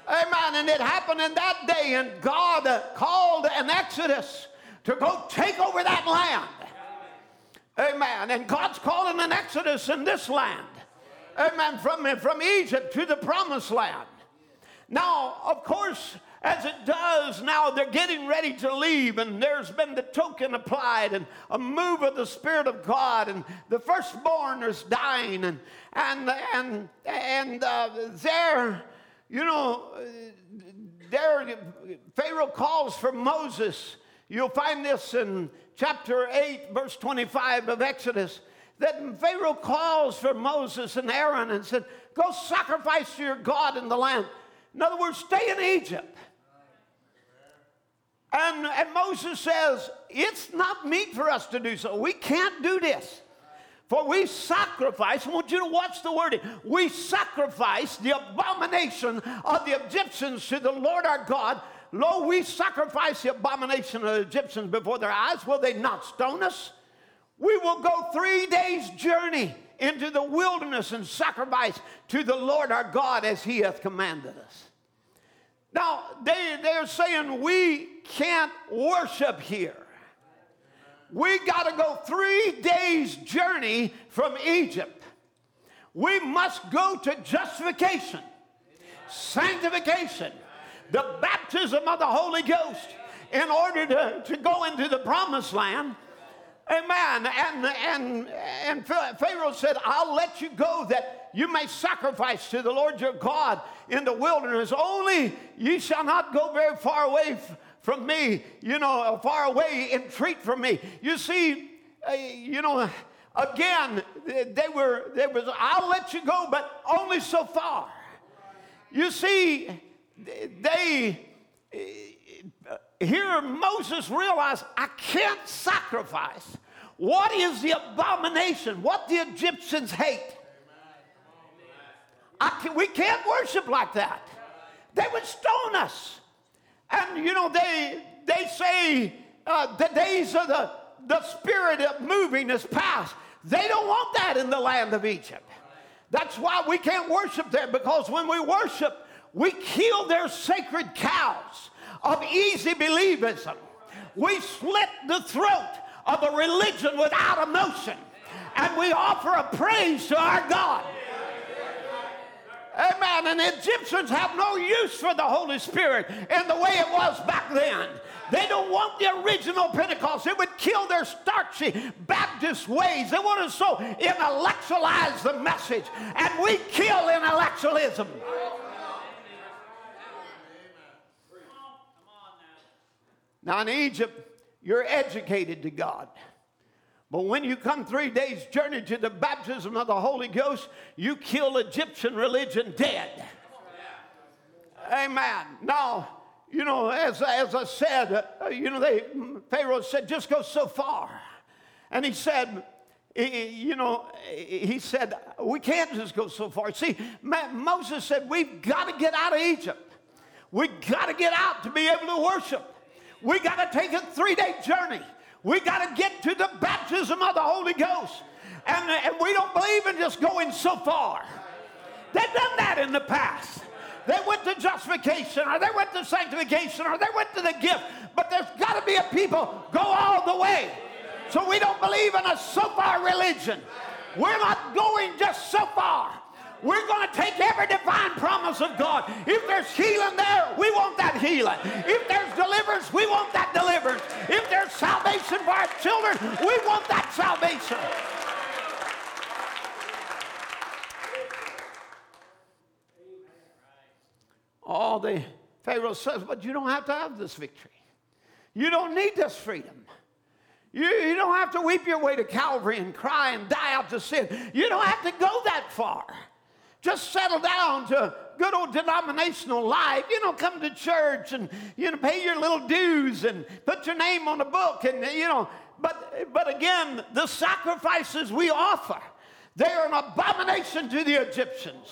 Speaker 1: Amen. And it happened in that day, and God called an exodus to go take over that land. Amen. And God's calling an exodus in this land. Amen. From, from Egypt to the promised land. Now, of course, as it does now, they're getting ready to leave, and there's been the token applied, and a move of the Spirit of God, and the firstborn is dying, and and and and uh, there, you know, there Pharaoh calls for Moses. You'll find this in chapter 8, verse 25 of Exodus. That Pharaoh calls for Moses and Aaron and said, Go sacrifice to your God in the land. In other words, stay in Egypt. And, and Moses says, It's not meet for us to do so. We can't do this. For we sacrifice, I want you to watch the wording. We sacrifice the abomination of the Egyptians to the Lord our God. Lo, we sacrifice the abomination of the Egyptians before their eyes. Will they not stone us? We will go three days' journey into the wilderness and sacrifice to the Lord our God as he hath commanded us. Now, they, they're saying we can't worship here. We got to go three days' journey from Egypt. We must go to justification, sanctification, the baptism of the Holy Ghost in order to, to go into the promised land. Amen. And, and, and Pharaoh said, I'll let you go that you may sacrifice to the Lord your God in the wilderness. Only ye shall not go very far away from me, you know, far away entreat from me. You see, uh, you know, again, they were, they was, I'll let you go, but only so far. You see, they, here Moses realized, I can't sacrifice. What is the abomination? What the Egyptians hate? Can, we can't worship like that. They would stone us. And you know, they they say uh, the days of the, the spirit of moving is past. They don't want that in the land of Egypt. That's why we can't worship there because when we worship, we kill their sacred cows of easy believism. We slit the throat of a religion without emotion and we offer a praise to our God. Amen. And the Egyptians have no use for the Holy Spirit in the way it was back then. They don't want the original Pentecost. It would kill their starchy Baptist ways. They want to so intellectualize the message. And we kill intellectualism. Now in Egypt, you're educated to God. But when you come three days' journey to the baptism of the Holy Ghost, you kill Egyptian religion dead. Amen. Now, you know, as, as I said, uh, you know, they, Pharaoh said, just go so far. And he said, you know, he said, we can't just go so far. See, Moses said, we've got to get out of Egypt. We've got to get out to be able to worship. We got to take a three day journey. We got to get to the baptism of the Holy Ghost. And, and we don't believe in just going so far. They've done that in the past. They went to justification, or they went to sanctification, or they went to the gift. But there's got to be a people go all the way. So we don't believe in a so far religion. We're not going just so far. We're going to take every divine promise of God. If there's healing there, we want that healing. If there's deliverance, we want that deliverance. If there's salvation for our children, we want that salvation. All the Pharaoh says, but you don't have to have this victory. You don't need this freedom. You, you don't have to weep your way to Calvary and cry and die out to sin. You don't have to go that far just settle down to good old denominational life. You know, come to church and, you know, pay your little dues and put your name on the book and, you know, but, but again, the sacrifices we offer, they are an abomination to the Egyptians.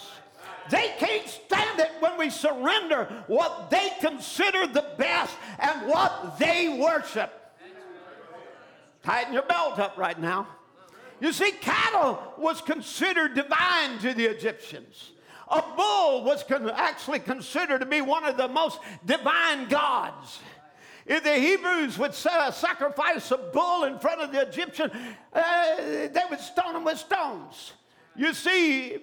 Speaker 1: They can't stand it when we surrender what they consider the best and what they worship. Tighten your belt up right now. You see, cattle was considered divine to the Egyptians. A bull was con- actually considered to be one of the most divine gods. If the Hebrews would sacrifice a bull in front of the Egyptian, uh, they would stone him with stones. You see,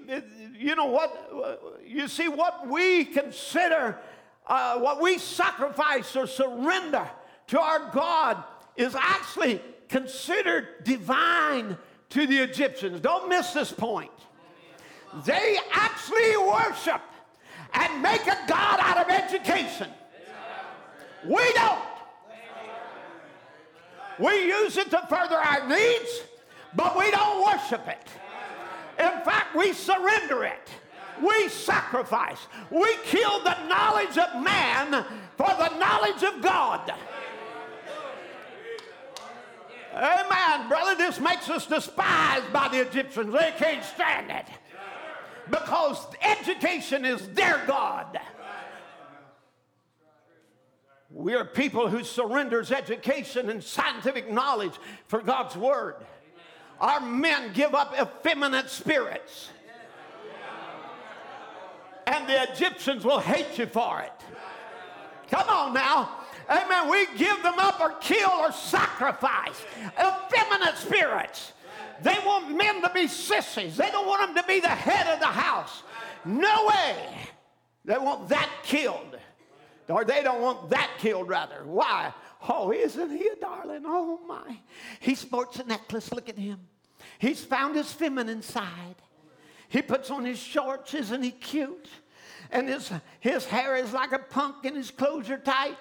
Speaker 1: you know what? You see what we consider, uh, what we sacrifice or surrender to our God is actually considered divine to the Egyptians. Don't miss this point. They actually worship and make a God out of education. We don't. We use it to further our needs, but we don't worship it. In fact, we surrender it. We sacrifice. We kill the knowledge of man for the knowledge of God. Amen, brother. This makes us despised by the Egyptians. They can't stand it because education is their God. We are people who surrenders education and scientific knowledge for God's word. Our men give up effeminate spirits. And the Egyptians will hate you for it. Come on now. Amen. We give them up or kill or sacrifice effeminate spirits. They want men to be sissies. They don't want them to be the head of the house. No way. They want that killed. Or they don't want that killed, rather. Why? Oh, isn't he a darling? Oh, my. He sports a necklace. Look at him. He's found his feminine side. He puts on his shorts. Isn't he cute? And his, his hair is like a punk and his clothes are tight.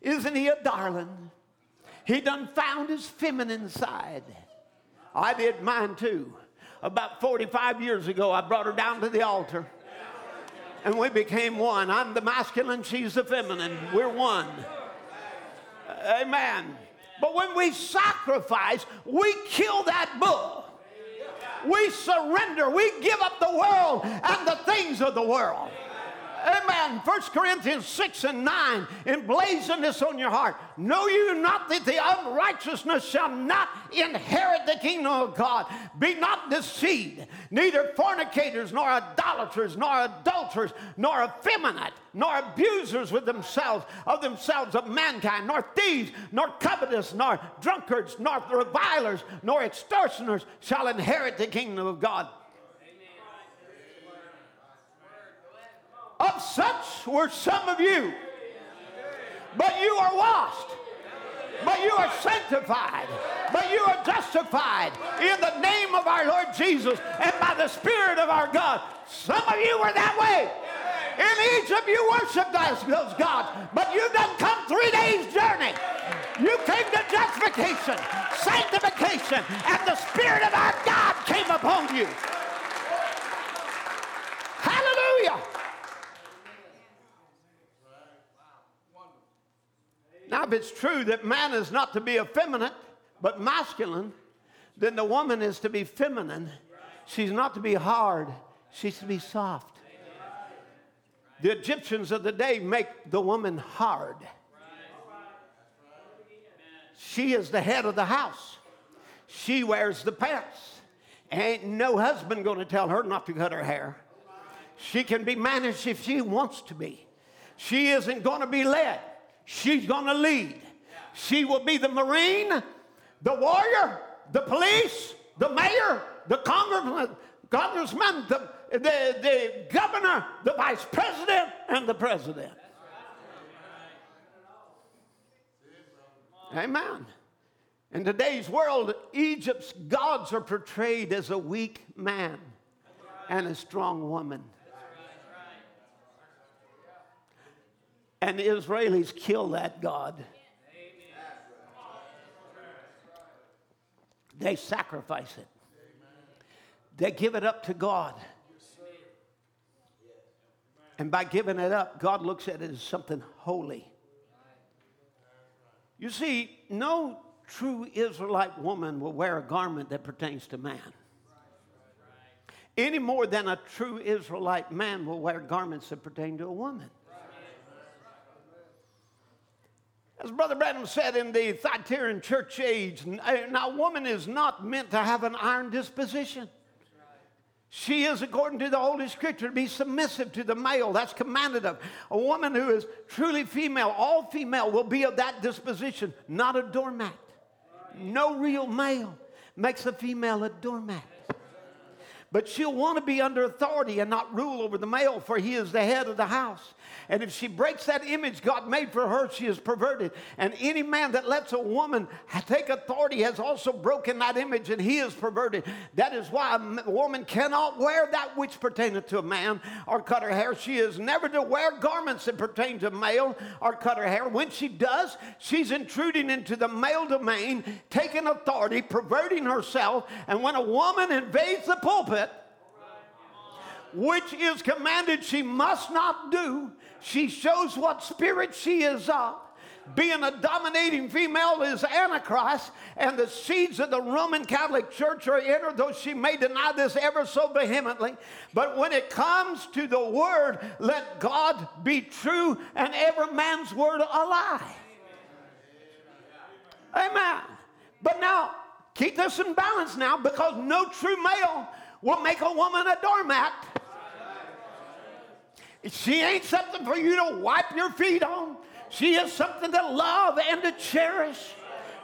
Speaker 1: Isn't he a darling? He done found his feminine side. I did mine too. About 45 years ago, I brought her down to the altar and we became one. I'm the masculine, she's the feminine. We're one. Amen. But when we sacrifice, we kill that bull. We surrender. We give up the world and the things of the world. Amen. 1 Corinthians 6 and 9. Emblazon this on your heart. Know you not that the unrighteousness shall not inherit the kingdom of God? Be not deceived. Neither fornicators, nor idolaters, nor adulterers, nor effeminate, nor abusers with themselves, of themselves, of mankind, nor thieves, nor covetous, nor drunkards, nor revilers, nor extortioners shall inherit the kingdom of God. Of such were some of you. But you are washed. But you are sanctified. But you are justified in the name of our Lord Jesus and by the Spirit of our God. Some of you were that way. In Egypt, you worshiped those gods, but you've done come three days' journey. You came to justification, sanctification, and the Spirit of our God came upon you. Hallelujah. Now, if it's true that man is not to be effeminate, but masculine, then the woman is to be feminine. She's not to be hard, she's to be soft. The Egyptians of the day make the woman hard. She is the head of the house. She wears the pants. Ain't no husband going to tell her not to cut her hair. She can be managed if she wants to be. She isn't going to be led. She's going to lead. She will be the Marine, the warrior, the police, the mayor, the congressman, congressman the, the, the governor, the vice president, and the president. Amen. In today's world, Egypt's gods are portrayed as a weak man and a strong woman. And the Israelis kill that God. They sacrifice it. They give it up to God. And by giving it up, God looks at it as something holy. You see, no true Israelite woman will wear a garment that pertains to man. Any more than a true Israelite man will wear garments that pertain to a woman. As Brother Branham said in the Thyatiran church age, eh, now woman is not meant to have an iron disposition. She is, according to the Holy Scripture, to be submissive to the male. That's commanded of. A woman who is truly female, all female, will be of that disposition, not a doormat. No real male makes a female a doormat. But she'll want to be under authority and not rule over the male, for he is the head of the house. And if she breaks that image God made for her, she is perverted. And any man that lets a woman take authority has also broken that image and he is perverted. That is why a woman cannot wear that which pertaineth to a man or cut her hair. She is never to wear garments that pertain to male or cut her hair. When she does, she's intruding into the male domain, taking authority, perverting herself. And when a woman invades the pulpit, which is commanded she must not do, she shows what spirit she is of. Being a dominating female is Antichrist, and the seeds of the Roman Catholic Church are in her, though she may deny this ever so vehemently. But when it comes to the word, let God be true and every man's word a lie. Amen. But now, keep this in balance now because no true male will make a woman a doormat. She ain't something for you to wipe your feet on. She is something to love and to cherish,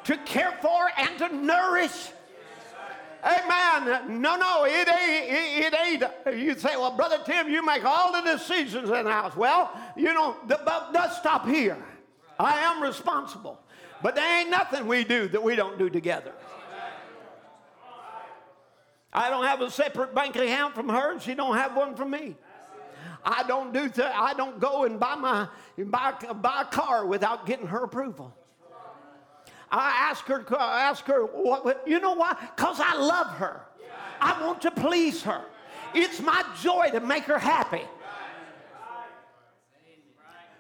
Speaker 1: to care for and to nourish. Amen. No, no, it ain't, it, ain't. You say, well, Brother Tim, you make all the decisions in the house. Well, you know, the buck does stop here. I am responsible. But there ain't nothing we do that we don't do together. I don't have a separate bank account from her, and she don't have one from me. I don't do th- I don't go and buy my buy, buy a car without getting her approval. I ask her, I ask her, what, you know why? Because I love her. I want to please her. It's my joy to make her happy.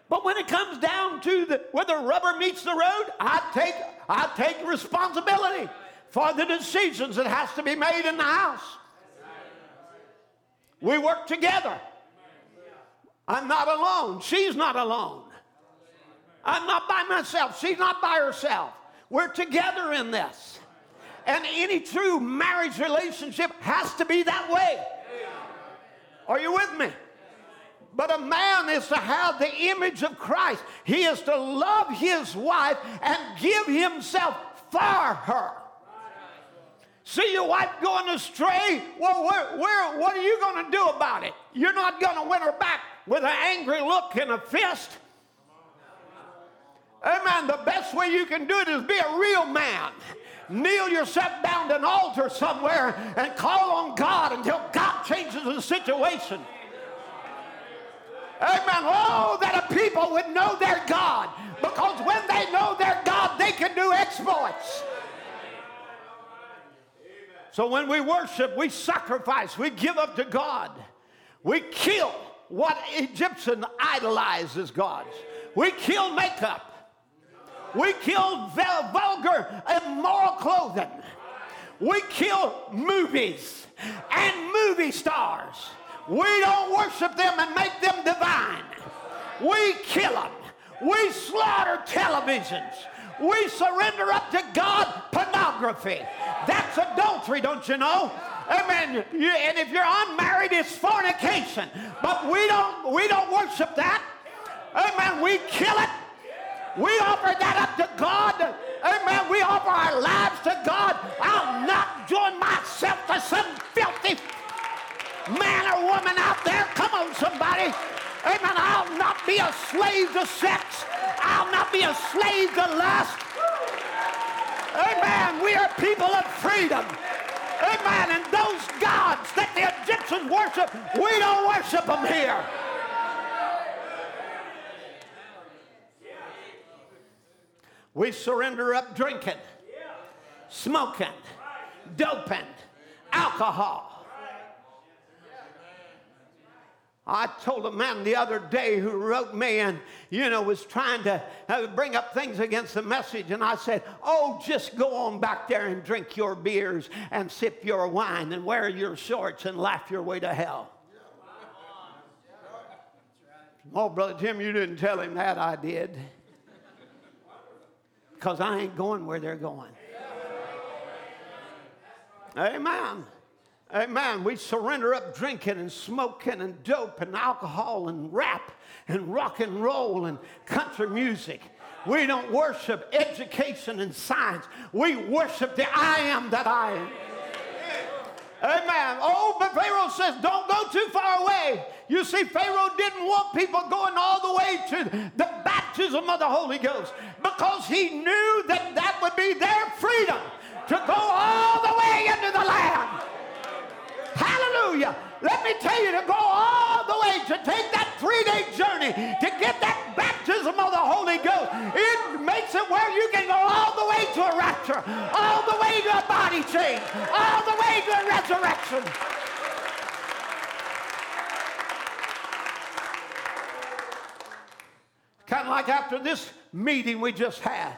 Speaker 1: But when it comes down to the, where the rubber meets the road, I take, I take responsibility for the decisions that has to be made in the house. We work together. I'm not alone. She's not alone. I'm not by myself. She's not by herself. We're together in this. And any true marriage relationship has to be that way. Are you with me? But a man is to have the image of Christ. He is to love his wife and give himself for her. See your wife going astray? Well, where, where, what are you going to do about it? You're not going to win her back with an angry look and a fist. Amen. The best way you can do it is be a real man. Kneel yourself down to an altar somewhere and call on God until God changes the situation. Amen. Oh, that a people would know their God. Because when they know their God, they can do exploits. So when we worship, we sacrifice, we give up to God, we kill what Egyptian idolizes gods. We kill makeup. We kill vulgar, and immoral clothing. We kill movies and movie stars. We don't worship them and make them divine. We kill them. We slaughter televisions. We surrender up to God pornography. That's adultery, don't you know? Amen. and if you're unmarried, it's fornication. But we don't we don't worship that. Amen. We kill it. We offer that up to God. Amen. We offer our lives to God. I'll not join myself to some filthy man or woman out there. Come on, somebody. Amen. I'll not be a slave to sex. I'll not be a slave to lust. Amen. We are people of freedom. Amen. And those gods that the Egyptians worship, we don't worship them here. We surrender up drinking, smoking, doping, alcohol. I told a man the other day who wrote me and, you know, was trying to uh, bring up things against the message. And I said, Oh, just go on back there and drink your beers and sip your wine and wear your shorts and laugh your way to hell. Oh, Brother Tim, you didn't tell him that. I did. Because I ain't going where they're going. Amen. Amen. We surrender up drinking and smoking and dope and alcohol and rap and rock and roll and country music. We don't worship education and science. We worship the I am that I am. Amen. Oh, but Pharaoh says, don't go too far away. You see, Pharaoh didn't want people going all the way to the baptism of the Holy Ghost because he knew that that would be their freedom to go all the way into the land. Hallelujah. Let me tell you to go all the way, to take that three day journey, to get that baptism of the Holy Ghost. It makes it where you can go all the way to a rapture, all the way to a body change, all the way to a resurrection. Kind of like after this meeting we just had.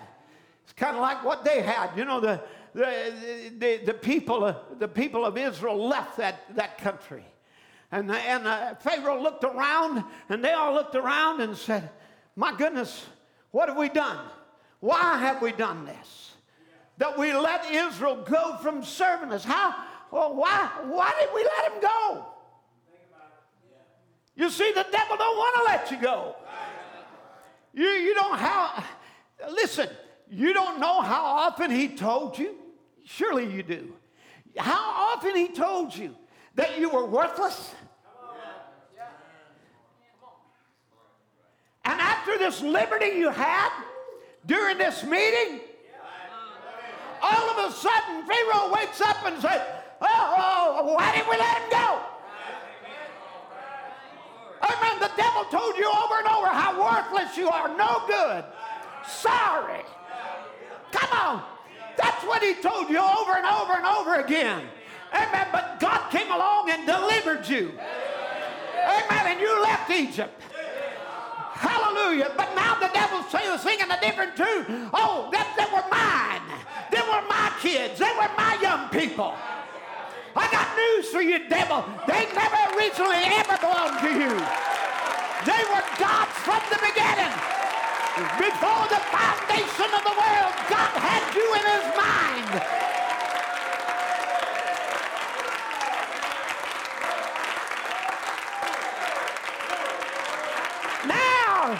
Speaker 1: It's kind of like what they had. You know, the, the, the, the, people, the people of Israel left that, that country. And, and uh, Pharaoh looked around, and they all looked around and said, My goodness, what have we done? Why have we done this? That we let Israel go from serving us. How? Well, why, why did we let him go? You see, the devil don't want to let you go. You, you don't have, listen, you don't know how often he told you. Surely you do. How often he told you that you were worthless? And after this liberty you had during this meeting, all of a sudden Pharaoh wakes up and says, oh, why didn't we let him go? Amen. The devil told you over and over how worthless you are, no good, sorry. Come on. That's what he told you over and over and over again. Amen. But God came along and delivered you. Amen. And you left Egypt. Hallelujah. But now the devil's singing a different tune. Oh, that, they were mine. They were my kids. They were my young people. I got news for you, devil. They never originally ever belonged to you. They were God's from the beginning. Before the foundation of the world, God had you in his mind. Now,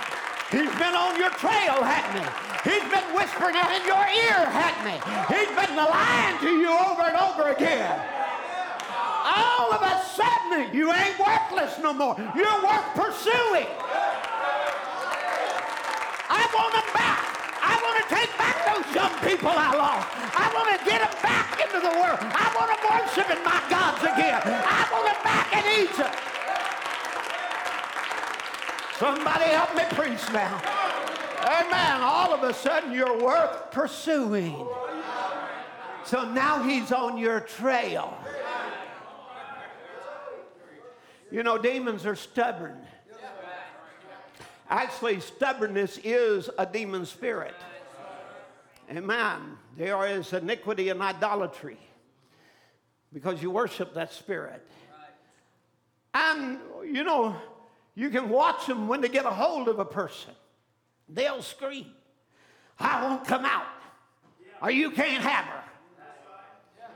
Speaker 1: he's been on your trail, hadn't he? He's been whispering in your ear, hadn't he? He's been lying to you over and over again all of a sudden you ain't worthless no more. You're worth pursuing. I want them back. I want to take back those young people I lost. I want to get them back into the world. I want them worshiping my gods again. I want them back in Egypt. Somebody help me preach now. Amen. All of a sudden you're worth pursuing. So now he's on your trail. You know, demons are stubborn. Actually, stubbornness is a demon spirit. Amen. There is iniquity and idolatry because you worship that spirit. And, you know, you can watch them when they get a hold of a person. They'll scream, I won't come out, or you can't have her.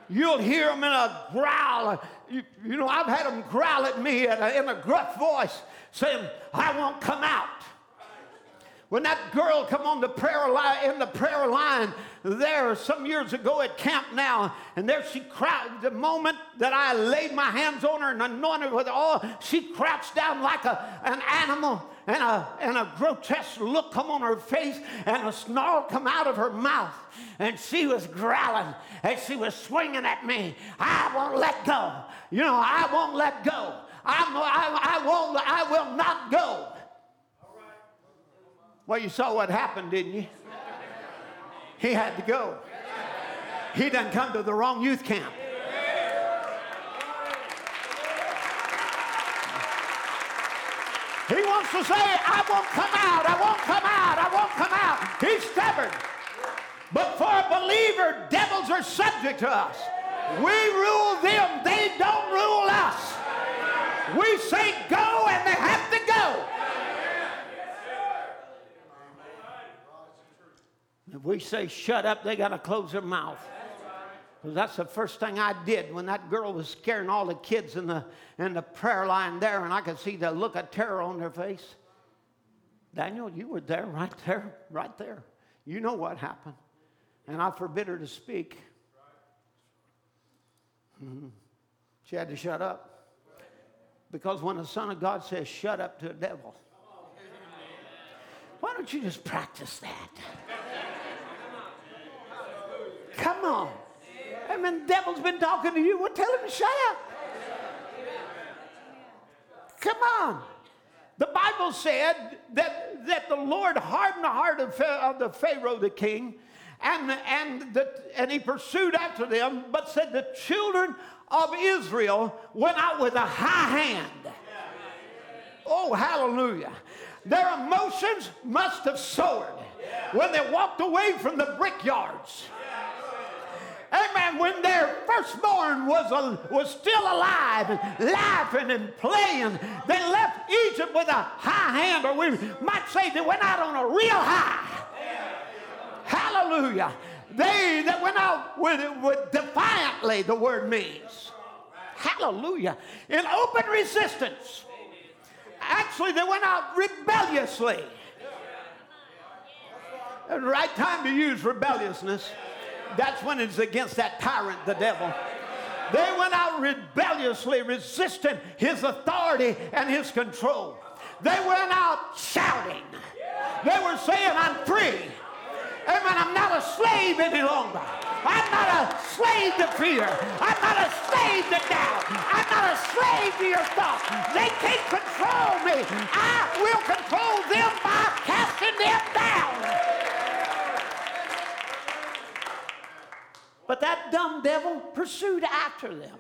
Speaker 1: You'll hear them in a growl. You, you know, I've had them growl at me in a, in a gruff voice saying, I won't come out. When that girl come on the prayer line in the prayer line there some years ago at camp now, and there she crouched. The moment that I laid my hands on her and anointed with oil, she crouched down like a, an animal, and a, and a grotesque look come on her face, and a snarl come out of her mouth, and she was growling, and she was swinging at me. I won't let go. You know, I won't let go. I'm, I, I won't. I will not go. Well, you saw what happened, didn't you? He had to go. He done come to the wrong youth camp. He wants to say, I won't come out, I won't come out, I won't come out. He's stubborn. But for a believer, devils are subject to us. We rule them, they don't rule us. We say go and they have to go. If we say shut up, they got to close their mouth. Because that's the first thing I did when that girl was scaring all the kids in the, in the prayer line there, and I could see the look of terror on their face. Daniel, you were there, right there, right there. You know what happened. And I forbid her to speak. Mm-hmm. She had to shut up. Because when the Son of God says, shut up to a devil, why don't you just practice that? Come on. I mean, the devil's been talking to you. Well, tell him to shut up. Come on. The Bible said that, that the Lord hardened the heart of, of the Pharaoh, the king, and, and, the, and he pursued after them, but said the children of Israel went out with a high hand. Oh, hallelujah. Their emotions must have soared when they walked away from the brickyards. Amen. When their firstborn was, a, was still alive and laughing and playing, they left Egypt with a high hand, or we might say they went out on a real high. Hallelujah. They that went out with, with defiantly, the word means. Hallelujah. In open resistance. Actually, they went out rebelliously. The right time to use rebelliousness. That's when it's against that tyrant, the devil. They went out rebelliously resisting his authority and his control. They went out shouting. They were saying, I'm free. Amen. I'm not a slave any longer. I'm not a slave to fear. I'm not a slave to doubt. I'm not a slave to your thoughts. They can't control me. I will control them by casting them down. But that dumb devil pursued after them.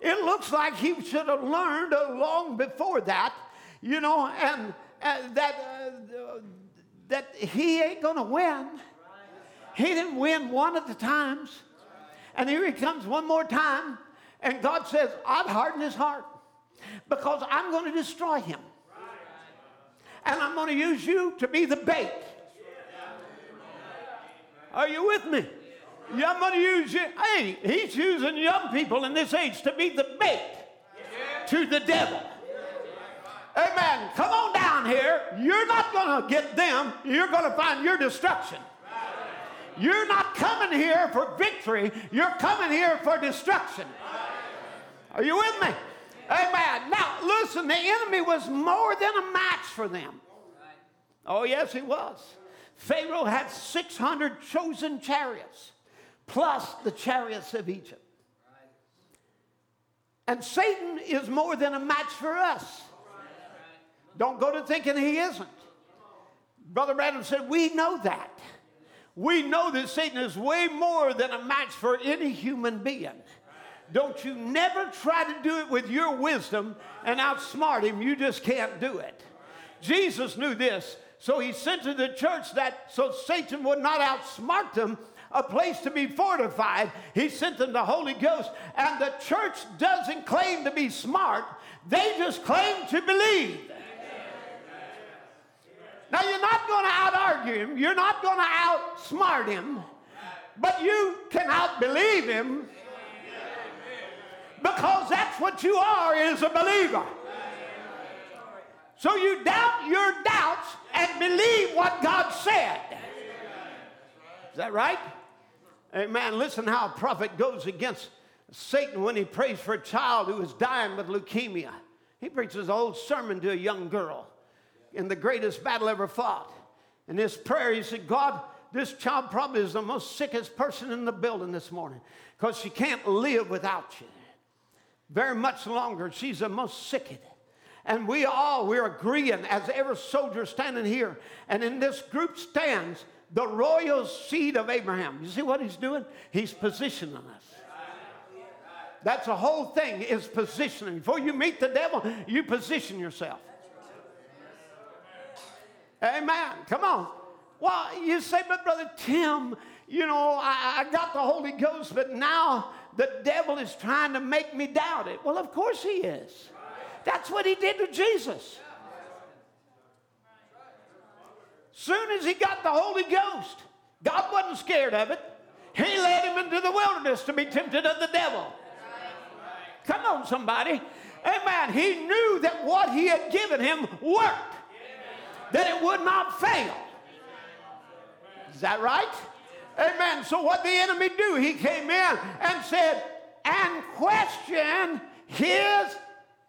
Speaker 1: It looks like he should have learned long before that, you know, and uh, that. Uh, that he ain't going to win. He didn't win one of the times. And here he comes one more time, and God says, I've hardened his heart because I'm going to destroy him. And I'm going to use you to be the bait. Are you with me? Yeah, I'm going to use you. Hey, he's using young people in this age to be the bait to the devil. Amen. Come on down here. You're not going to get them. You're going to find your destruction. You're not coming here for victory. You're coming here for destruction. Are you with me? Amen. Now, listen, the enemy was more than a match for them. Oh, yes, he was. Pharaoh had 600 chosen chariots, plus the chariots of Egypt. And Satan is more than a match for us. Don't go to thinking he isn't. Brother Branham said, We know that. We know that Satan is way more than a match for any human being. Don't you never try to do it with your wisdom and outsmart him. You just can't do it. Jesus knew this, so he sent to the church that so Satan would not outsmart them, a place to be fortified. He sent them the Holy Ghost, and the church doesn't claim to be smart, they just claim to believe. Now, you're not going to out argue him, you're not going to outsmart him, but you can outbelieve him because that's what you are is a believer. So you doubt your doubts and believe what God said. Is that right? Amen. Listen how a prophet goes against Satan when he prays for a child who is dying with leukemia. He preaches a old sermon to a young girl in the greatest battle ever fought. In this prayer, he said, God, this child probably is the most sickest person in the building this morning because she can't live without you. Very much longer, she's the most sickest. And we all, we're agreeing as every soldier standing here. And in this group stands the royal seed of Abraham. You see what he's doing? He's positioning us. That's the whole thing is positioning. Before you meet the devil, you position yourself. Amen. Come on. Well, you say, but Brother Tim, you know, I, I, got the Holy Ghost, but now the devil is trying to make me doubt it. Well, of course he is. That's what he did to Jesus. Soon as he got the Holy Ghost, God wasn't scared of it. He led him into the wilderness to be tempted of the devil. Come on, somebody. Amen. He knew that what he had given him worked, that it would not fail. Is that right? Amen. So what the enemy do? He came in and said, and questioned his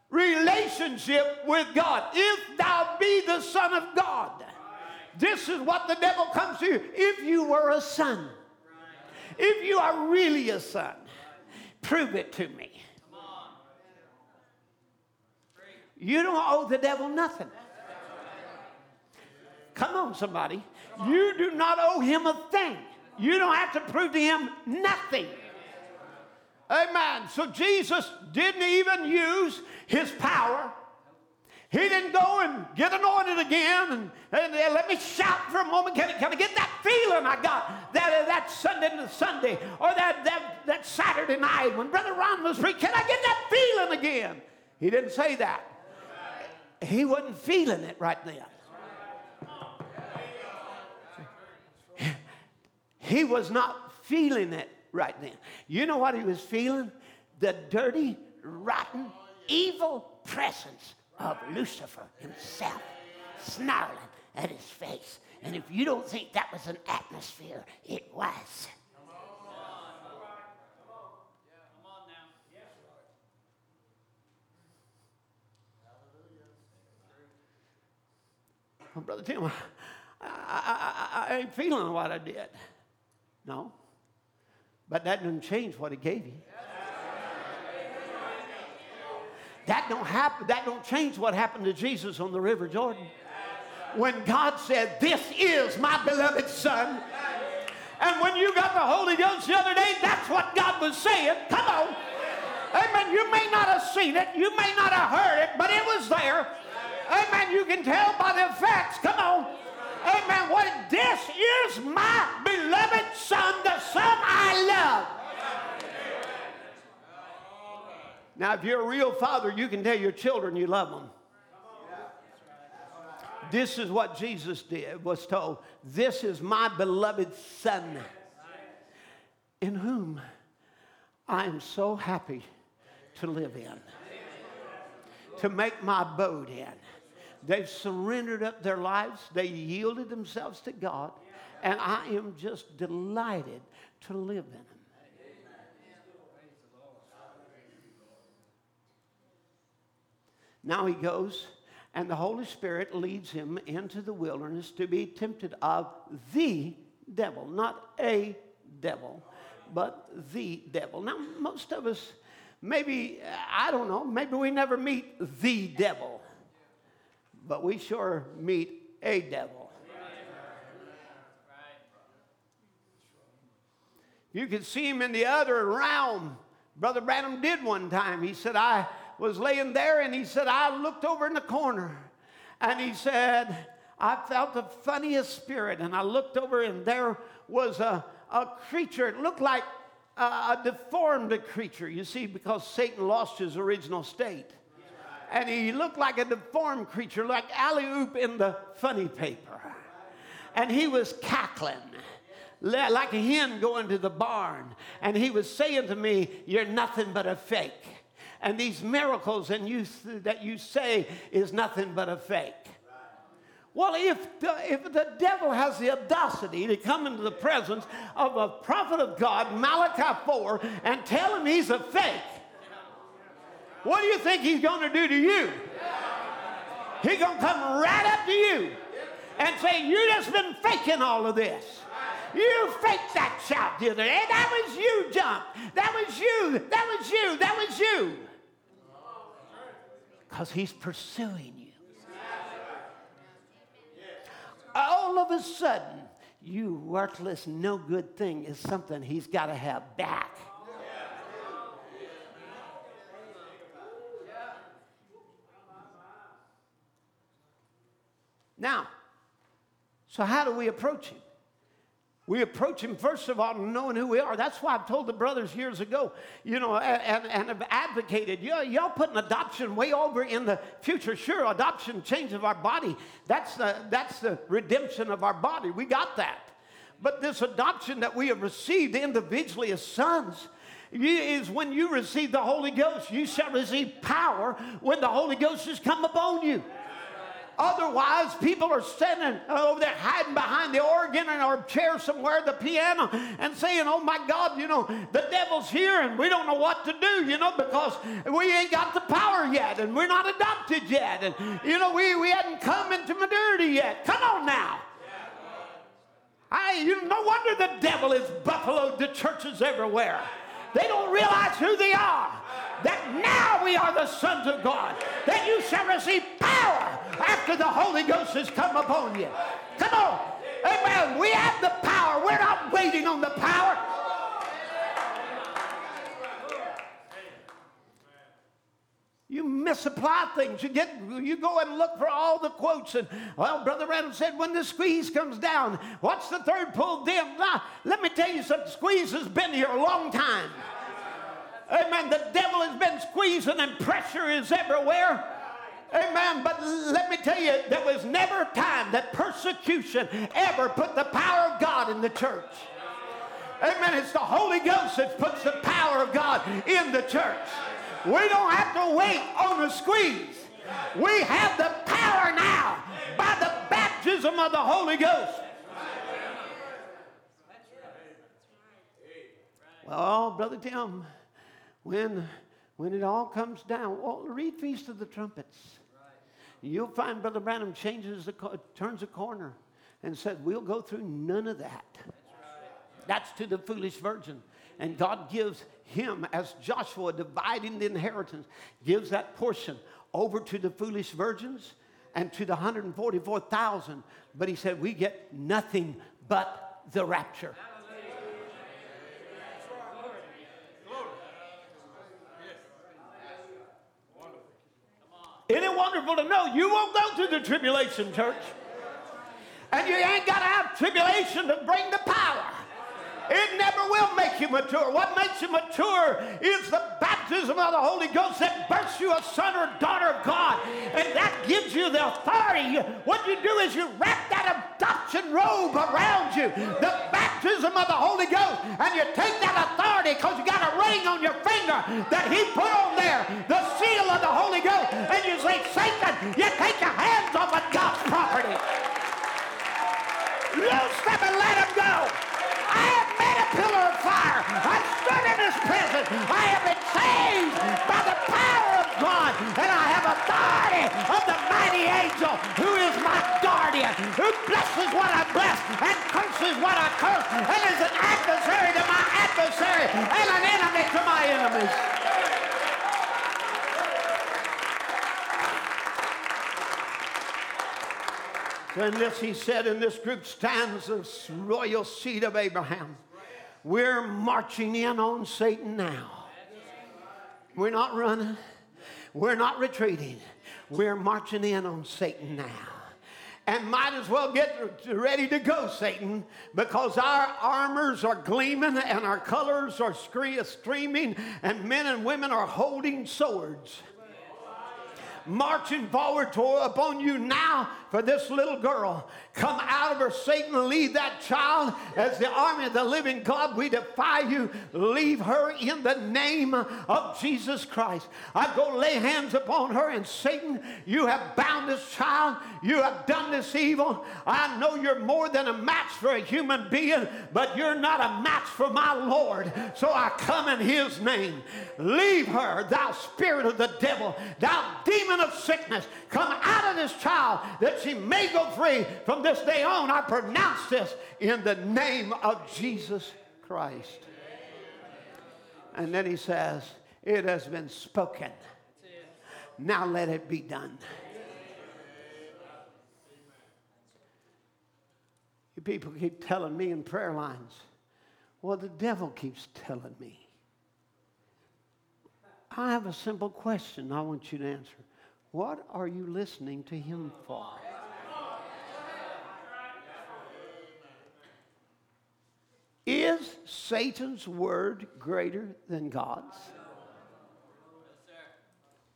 Speaker 1: relationship with God. If thou be the Son of God. This is what the devil comes to you. If you were a son, if you are really a son, prove it to me. You don't owe the devil nothing. Come on, somebody. You do not owe him a thing. You don't have to prove to him nothing. Amen. So Jesus didn't even use his power. He didn't go and get anointed again and, and, and let me shout for a moment. Can, can I get that feeling I got that, uh, that Sunday to Sunday or that, that, that Saturday night when Brother Ron was preaching? Can I get that feeling again? He didn't say that. He wasn't feeling it right then. He was not feeling it right then. You know what he was feeling? The dirty, rotten, evil presence of Lucifer himself snarling at his face. And if you don't think that was an atmosphere, it was. Brother Tim, I, I, I, I ain't feeling what I did. No. But that doesn't change what he gave you. That don't happen, that don't change what happened to Jesus on the River Jordan. When God said, This is my beloved son. And when you got the Holy Ghost the other day, that's what God was saying. Come on. Amen. You may not have seen it, you may not have heard it, but it was there. Amen. You can tell by the effects. Come on. Amen. What this is my beloved son, the son I love. Now, if you're a real father, you can tell your children you love them. This is what Jesus did, was told. This is my beloved son, in whom I am so happy to live in, to make my abode in. They've surrendered up their lives, they yielded themselves to God, and I am just delighted to live in them. Now he goes, and the Holy Spirit leads him into the wilderness to be tempted of the devil, not a devil, but the devil. Now, most of us, maybe, I don't know, maybe we never meet the devil but we sure meet a devil. You can see him in the other realm. Brother Branham did one time. He said, I was laying there and he said, I looked over in the corner and he said, I felt the funniest spirit. And I looked over and there was a, a creature. It looked like a, a deformed creature, you see, because Satan lost his original state and he looked like a deformed creature, like Alley Oop in the funny paper. And he was cackling like a hen going to the barn. And he was saying to me, You're nothing but a fake. And these miracles and you, that you say is nothing but a fake. Well, if the, if the devil has the audacity to come into the presence of a prophet of God, Malachi 4, and tell him he's a fake, what do you think he's going to do to you? He's going to come right up to you and say, You just been faking all of this. You faked that shout the other day. That was you, Jump. That was you. That was you. That was you. Because he's pursuing you. All of a sudden, you worthless, no good thing is something he's got to have back. Now, so how do we approach him? We approach him, first of all, knowing who we are. That's why I've told the brothers years ago, you know, and, and have advocated, you y'all putting adoption way over in the future. Sure, adoption, change of our body. That's the, that's the redemption of our body. We got that. But this adoption that we have received individually as sons is when you receive the Holy Ghost. You shall receive power when the Holy Ghost has come upon you. Otherwise, people are sitting over there hiding behind the organ and our chair somewhere, the piano, and saying, Oh my God, you know, the devil's here and we don't know what to do, you know, because we ain't got the power yet and we're not adopted yet. And, you know, we, we hadn't come into maturity yet. Come on now. I, you, no wonder the devil is buffaloed the churches everywhere. They don't realize who they are. That now we are the sons of God. That you shall receive power after the Holy Ghost has come upon you. Come on. Amen. We have the power. We're not waiting on the power. You misapply things. You get you go and look for all the quotes. And well, Brother Randall said, when the squeeze comes down, what's the third pull dim? Now, let me tell you something. Squeeze has been here a long time. Amen. The devil has been squeezing and pressure is everywhere. Amen. But let me tell you, there was never a time that persecution ever put the power of God in the church. Amen. It's the Holy Ghost that puts the power of God in the church. We don't have to wait on the squeeze. We have the power now by the baptism of the Holy Ghost. Well, Brother Tim, when, when it all comes down, well, read Feast of the Trumpets. You'll find Brother Branham changes the, turns a corner and said, We'll go through none of that. That's to the foolish virgin. And God gives him, as Joshua dividing the inheritance, gives that portion over to the foolish virgins and to the 144,000. But he said, We get nothing but the rapture. Isn't it wonderful to know you won't go through the tribulation, church? And you ain't got to have tribulation to bring the power. It never will make you mature. What makes you mature is the baptism of the Holy Ghost that births you a son or daughter of God. And that gives you the authority. What you do is you wrap that adoption robe around you, the baptism of the Holy Ghost, and you take that authority because you got a ring on your finger that He put on there, the seal of the Holy Ghost, and you say, Satan, you take your hands off of God's property. Loose them and let him go. I have made a pillar of fire. I stood in his presence. I have been saved by the power of God. And I have authority of the mighty angel who is my guardian, who blesses what I bless and curses what I curse, and is an adversary to my adversary and an enemy to my enemies. And this, he said, in this group stands the royal seed of Abraham. We're marching in on Satan now. We're not running. We're not retreating. We're marching in on Satan now. And might as well get ready to go, Satan, because our armors are gleaming and our colors are streaming, and men and women are holding swords marching forward to, upon you now for this little girl. Come out of her, Satan, leave that child as the army of the living God. We defy you. Leave her in the name of Jesus Christ. I go lay hands upon her, and Satan, you have bound this child. You have done this evil. I know you're more than a match for a human being, but you're not a match for my Lord. So I come in his name. Leave her, thou spirit of the devil, thou demon of sickness. Come out of this child that she may go free from this day on. I pronounce this in the name of Jesus Christ. And then he says, It has been spoken. Now let it be done. You people keep telling me in prayer lines, well, the devil keeps telling me. I have a simple question I want you to answer. What are you listening to him for? Is Satan's word greater than God's?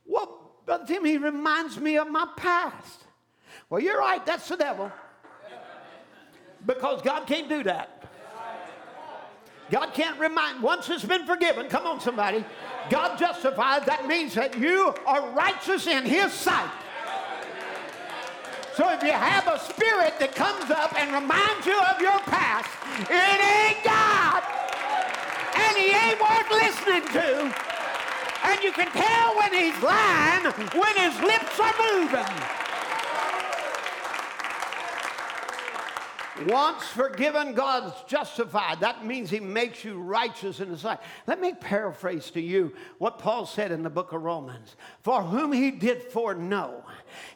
Speaker 1: Well, Brother Tim, he reminds me of my past. Well, you're right, that's the devil. Because God can't do that. God can't remind, once it's been forgiven, come on, somebody, God justifies, that means that you are righteous in His sight. So if you have a spirit that comes up and reminds you of your past, it ain't God. And He ain't worth listening to. And you can tell when He's lying when His lips are moving. Once forgiven, God's justified. That means He makes you righteous in His sight. Let me paraphrase to you what Paul said in the book of Romans. For whom He did foreknow,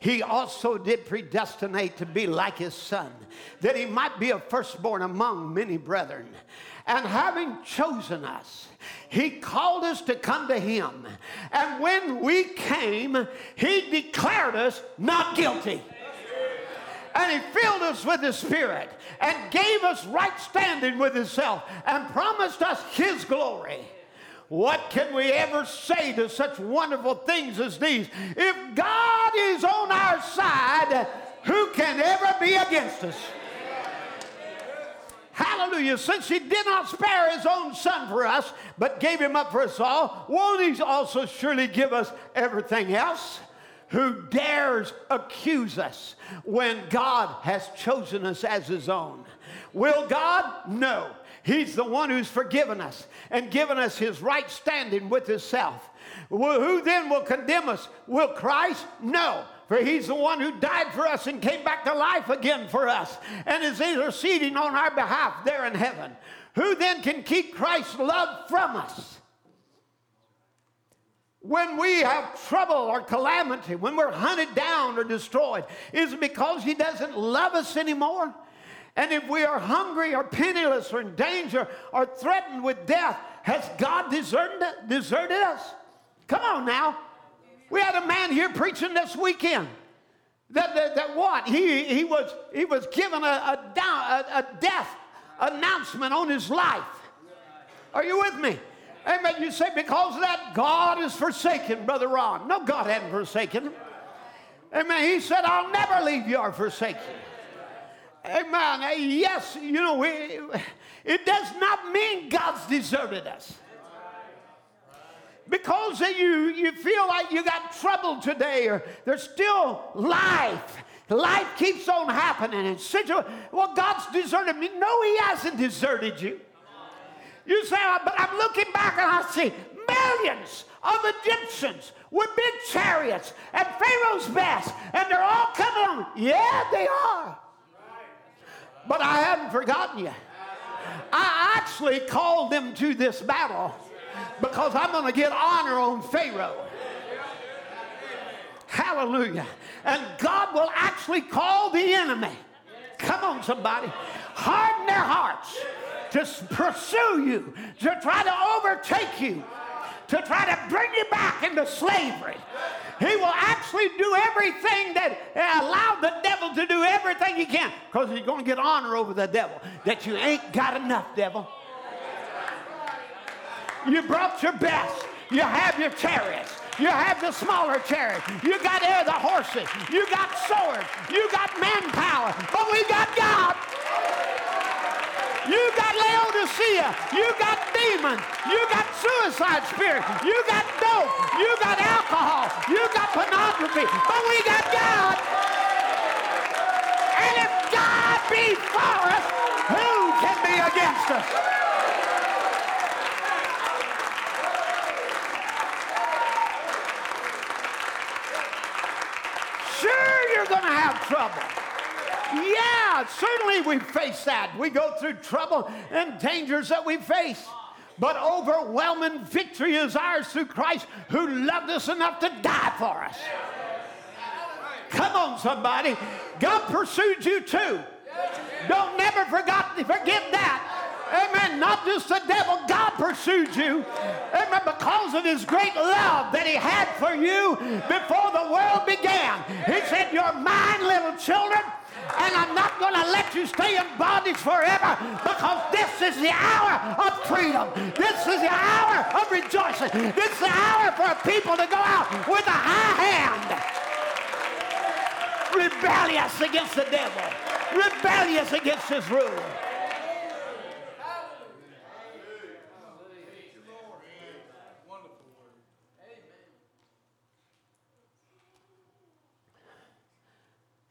Speaker 1: He also did predestinate to be like His Son, that He might be a firstborn among many brethren. And having chosen us, He called us to come to Him. And when we came, He declared us not guilty and he filled us with his spirit and gave us right standing with himself and promised us his glory. What can we ever say to such wonderful things as these? If God is on our side, who can ever be against us? Hallelujah. Since he did not spare his own son for us, but gave him up for us all, won't he also surely give us everything else? Who dares accuse us when God has chosen us as his own? Will God? No. He's the one who's forgiven us and given us his right standing with himself. Who then will condemn us? Will Christ? No. For he's the one who died for us and came back to life again for us and is interceding on our behalf there in heaven. Who then can keep Christ's love from us? When we have trouble or calamity, when we're hunted down or destroyed? Is it because He doesn't love us anymore? And if we are hungry or penniless or in danger or threatened with death, has God deserted, deserted us? Come on now. We had a man here preaching this weekend. That, that, that what? He, he, was, he was given a, a, down, a, a death announcement on his life. Are you with me? Amen. You say, because that, God is forsaken, Brother Ron. No, God hadn't forsaken. Amen. He said, I'll never leave you or forsake you. Amen. Yes, you know, we, it does not mean God's deserted us. Because you, you feel like you got trouble today, or there's still life. Life keeps on happening. And situ- well, God's deserted me. No, He hasn't deserted you. You say, oh, but I'm looking back and I see millions of Egyptians with big chariots and Pharaoh's best, and they're all coming. Yeah, they are. But I haven't forgotten you. I actually called them to this battle because I'm going to get honor on Pharaoh. Hallelujah. And God will actually call the enemy. Come on, somebody. Harden their hearts to pursue you, to try to overtake you, to try to bring you back into slavery. He will actually do everything that uh, allow the devil to do everything he can because he's going to get honor over the devil. That you ain't got enough, devil. You brought your best. You have your chariots. You have the smaller chariots. You got air the horses. You got swords. You got manpower. But we got God. You got Laodicea. You got demons. You got suicide spirit. You got dope. You got alcohol. You got pornography. But we got God. And if God be for us, who can be against us? Sure, you're going to have trouble. Yeah, certainly we face that. We go through trouble and dangers that we face. But overwhelming victory is ours through Christ who loved us enough to die for us. Come on, somebody. God pursued you too. Don't never forgot, forget that. Amen. Not just the devil, God pursued you. Amen. Because of his great love that he had for you before the world began. He said, You're mine, little children. And I'm not going to let you stay in bondage forever because this is the hour of freedom. This is the hour of rejoicing. This is the hour for people to go out with a high hand, rebellious against the devil. rebellious against his rule.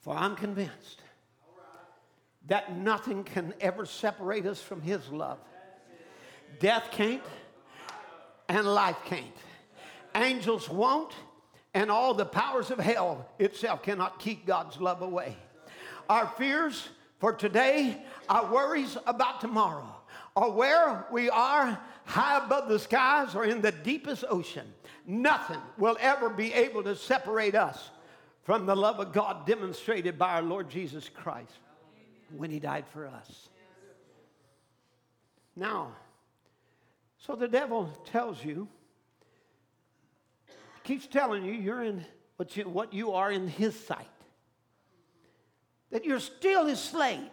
Speaker 1: For I'm convinced that nothing can ever separate us from His love. Death can't, and life can't. Angels won't, and all the powers of hell itself cannot keep God's love away. Our fears for today, our worries about tomorrow, or where we are high above the skies or in the deepest ocean, nothing will ever be able to separate us from the love of God demonstrated by our Lord Jesus Christ when he died for us. Now, so the devil tells you, keeps telling you you're in what you, what you are in his sight, that you're still his slave.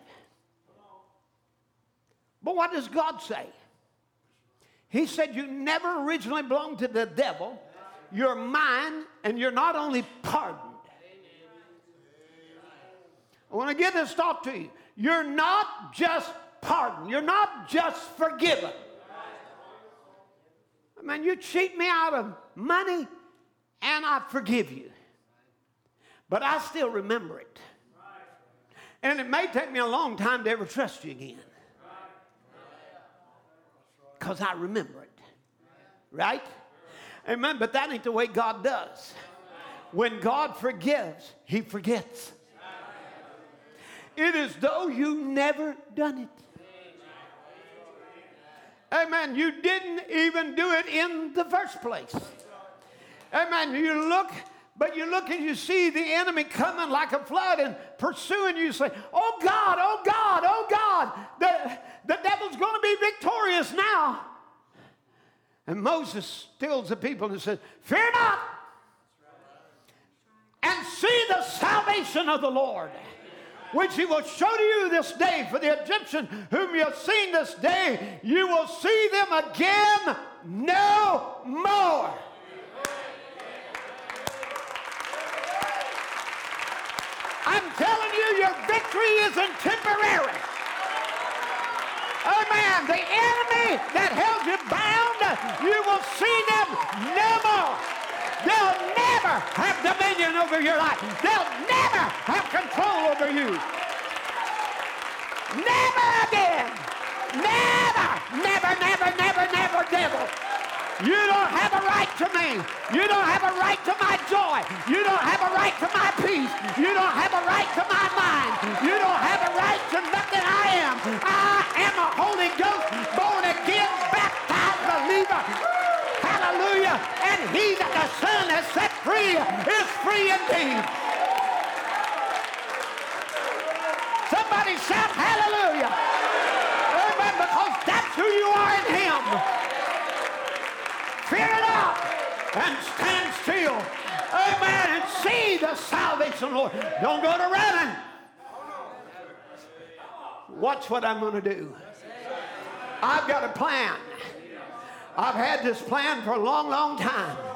Speaker 1: But what does God say? He said you never originally belonged to the devil. You're mine, and you're not only pardoned I want to give this thought to you. You're not just pardoned, you're not just forgiven. I mean, you cheat me out of money and I forgive you. But I still remember it. And it may take me a long time to ever trust you again. Because I remember it. Right? Amen. But that ain't the way God does. When God forgives, He forgets. It is though you never done it. Amen. You didn't even do it in the first place. Amen. You look, but you look and you see the enemy coming like a flood and pursuing you. Say, Oh God, oh God, oh God, the, the devil's going to be victorious now. And Moses stills the people and says, Fear not, and see the salvation of the Lord which he will show to you this day. For the Egyptian whom you have seen this day, you will see them again no more. I'm telling you, your victory isn't temporary. Oh man, the enemy that held you bound, you will see them no more. Never have dominion over your life. They'll never have control over you. Never again. Never, never, never, never, never, devil. You don't have a right to me. You don't have a right to my joy. You don't have a right to my peace. You don't have a right to my mind. You don't have a right to nothing I am. I am a Holy Ghost, born again, baptized believer. Hallelujah. And he that the Son has set free is free indeed. Somebody shout hallelujah. Amen. Because that's who you are in him. Fear it out and stand still. Amen. And see the salvation, Lord. Don't go to running. Watch what I'm going to do. I've got a plan. I've had this plan for a long, long time.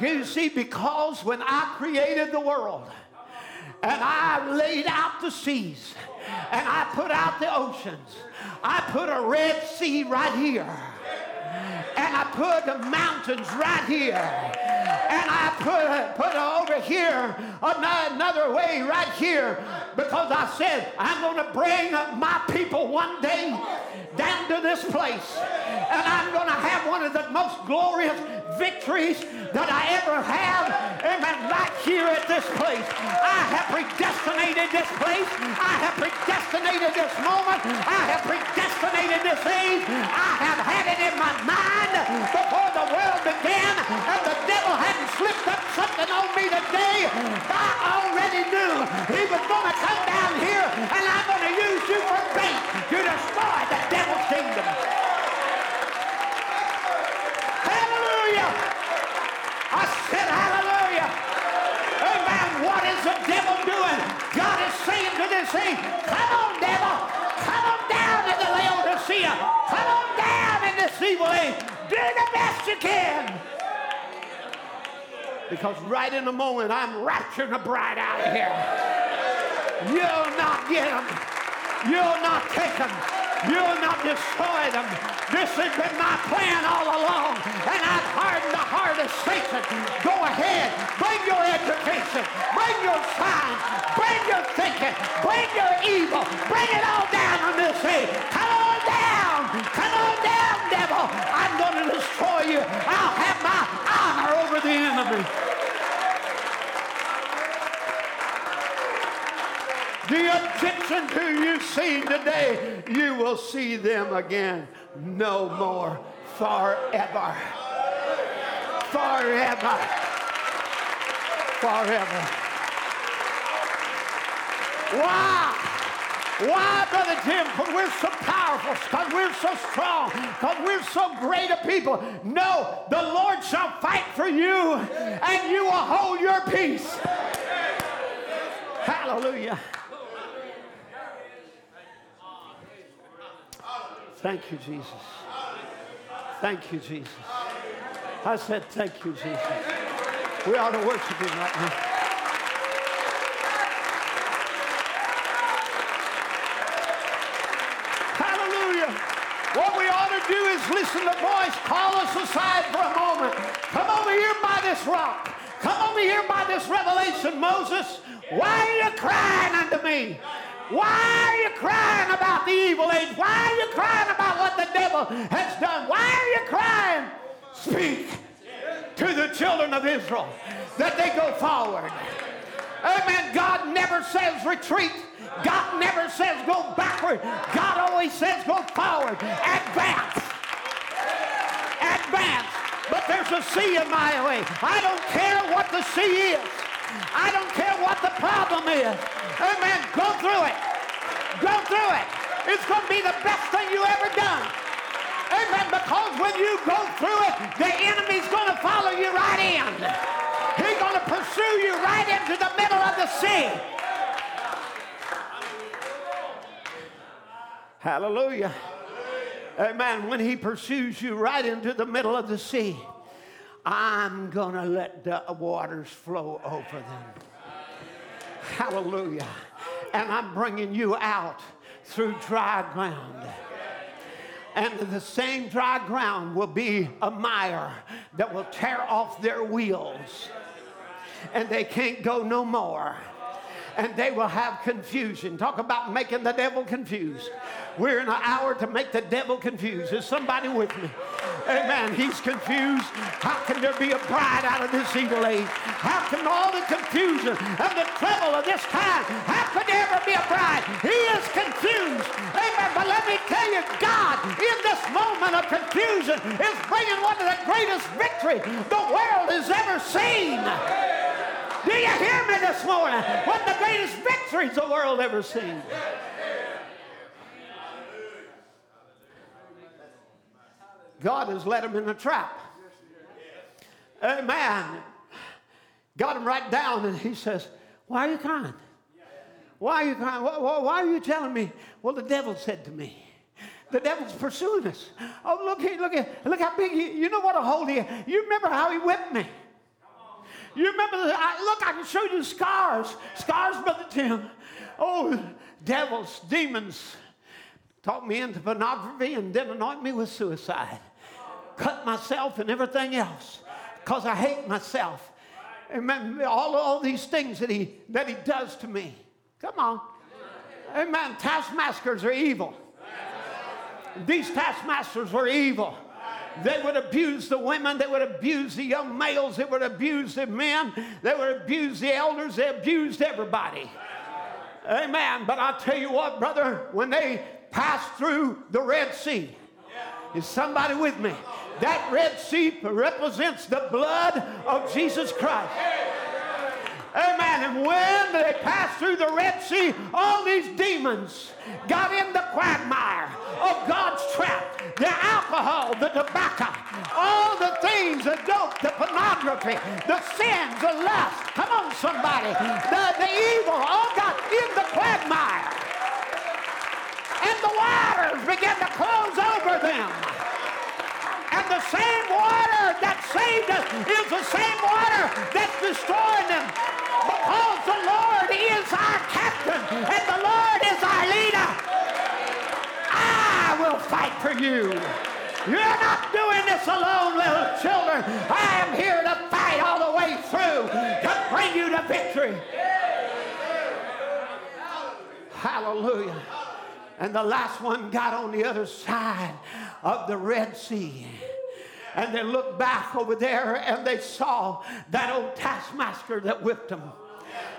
Speaker 1: You see, because when I created the world and I laid out the seas and I put out the oceans, I put a Red Sea right here and I put the mountains right here, and I put put over here another way right here, because I said I'm going to bring my people one day down to this place, and I'm going to have one of the most glorious victories that I ever have, amen, right here at this place. I have predestinated this place. I have predestinated this moment. I have predestinated this age. I have had it in my mind before the world began, and the devil hadn't slipped up something on me today. I already knew he was going to come down here, and I'm going to use you for bait to destroy the devil's kingdom. I said, hallelujah. Amen. What is the devil doing? God is to thing, come on, devil. Come on down in the Laodicea. Come on down in this evil age. Do the best you can. Because right in the moment, I'm rapturing the bride out of here. You'll not get them. You'll not take them. You'll not destroy them. This has been my plan all along, and I've hardened the heart of Satan. Go ahead, bring your education, bring your signs, bring your thinking, bring your evil, bring it all down on this sea. Come on down, come on down, devil. I'm going to destroy you. I'll have my honor over the enemy. The Egyptians who you see today, you will see them again no more forever. Forever. Forever. Why? Why, Brother Tim? Because we're so powerful, because we're so strong, because we're so great a people. No, the Lord shall fight for you, and you will hold your peace. Hallelujah. Thank you, Jesus. Thank you, Jesus. I said, Thank you, Jesus. We ought to worship Him right now. Hallelujah. What we ought to do is listen to voice, call us aside for a moment. Come over here by this rock. Come over here by this revelation, Moses. Why are you crying unto me? Why are you crying about the evil age? Why are you crying about what the devil has done? Why are you crying? Speak to the children of Israel that they go forward. Amen. God never says retreat. God never says go backward. God always says go forward. Advance. Advance. But there's a sea in my way. I don't care what the sea is. I don't care what the problem is. Amen. Go through it. Go through it. It's going to be the best thing you ever done. Amen. Because when you go through it, the enemy's going to follow you right in. He's going to pursue you right into the middle of the sea. Hallelujah. Amen. When he pursues you right into the middle of the sea, I'm going to let the waters flow over them. Hallelujah. And I'm bringing you out through dry ground. And the same dry ground will be a mire that will tear off their wheels. And they can't go no more. And they will have confusion. Talk about making the devil confused. We're in an hour to make the devil confused. Is somebody with me? Amen. He's confused. How can there be a bride out of this evil age? How can all the confusion and the trouble of this time, how could there ever be a bride? He is confused. Amen. But let me tell you, God, in this moment of confusion, is bringing one of the greatest victories the world has ever seen. Do you hear me this morning? Of the greatest victories the world ever seen. God has led him in a trap. Amen. Got him right down, and he says, Why are you crying? Why are you crying? Why, why, are you telling me? Well, the devil said to me. The devil's pursuing us. Oh, look here, look here, look how big he, you know what a hold he You remember how he whipped me. You remember, the, I, look, I can show you scars. Scars, Brother Tim. Oh, devils, demons talk me into pornography and then anoint me with suicide cut myself and everything else because I hate myself. Amen. All, all these things that he, that he does to me. Come on. Amen. Taskmasters are evil. These taskmasters were evil. They would abuse the women. They would abuse the young males. They would abuse the men. They would abuse the elders. They abused everybody. Amen. But I'll tell you what, brother, when they passed through the Red Sea, is somebody with me? That Red Sea represents the blood of Jesus Christ. Amen. And when they through the Red Sea, all these demons got in the quagmire of God's trap. The alcohol, the tobacco, all the things, the dope, the pornography, the sins, the lust. Come on, somebody. The, the evil all got in the quagmire. And the waters began to close over them. And the same water that saved us is the same water that's destroying them. Because the Lord is our captain and the Lord is our leader. I will fight for you. You're not doing this alone, little children. I am here to fight all the way through to bring you to victory. Hallelujah. And the last one got on the other side of the Red Sea. And they looked back over there and they saw that old taskmaster that whipped them,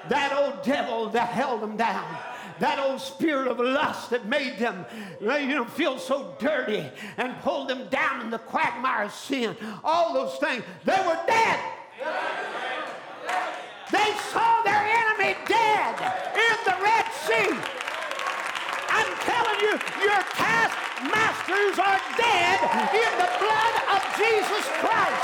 Speaker 1: that old devil that held them down that old spirit of lust that made them you know, feel so dirty and pulled them down in the quagmire of sin. All those things, they were dead. They saw their enemy dead in the Red Sea. I'm telling you, your taskmasters are dead in the blood of Jesus Christ.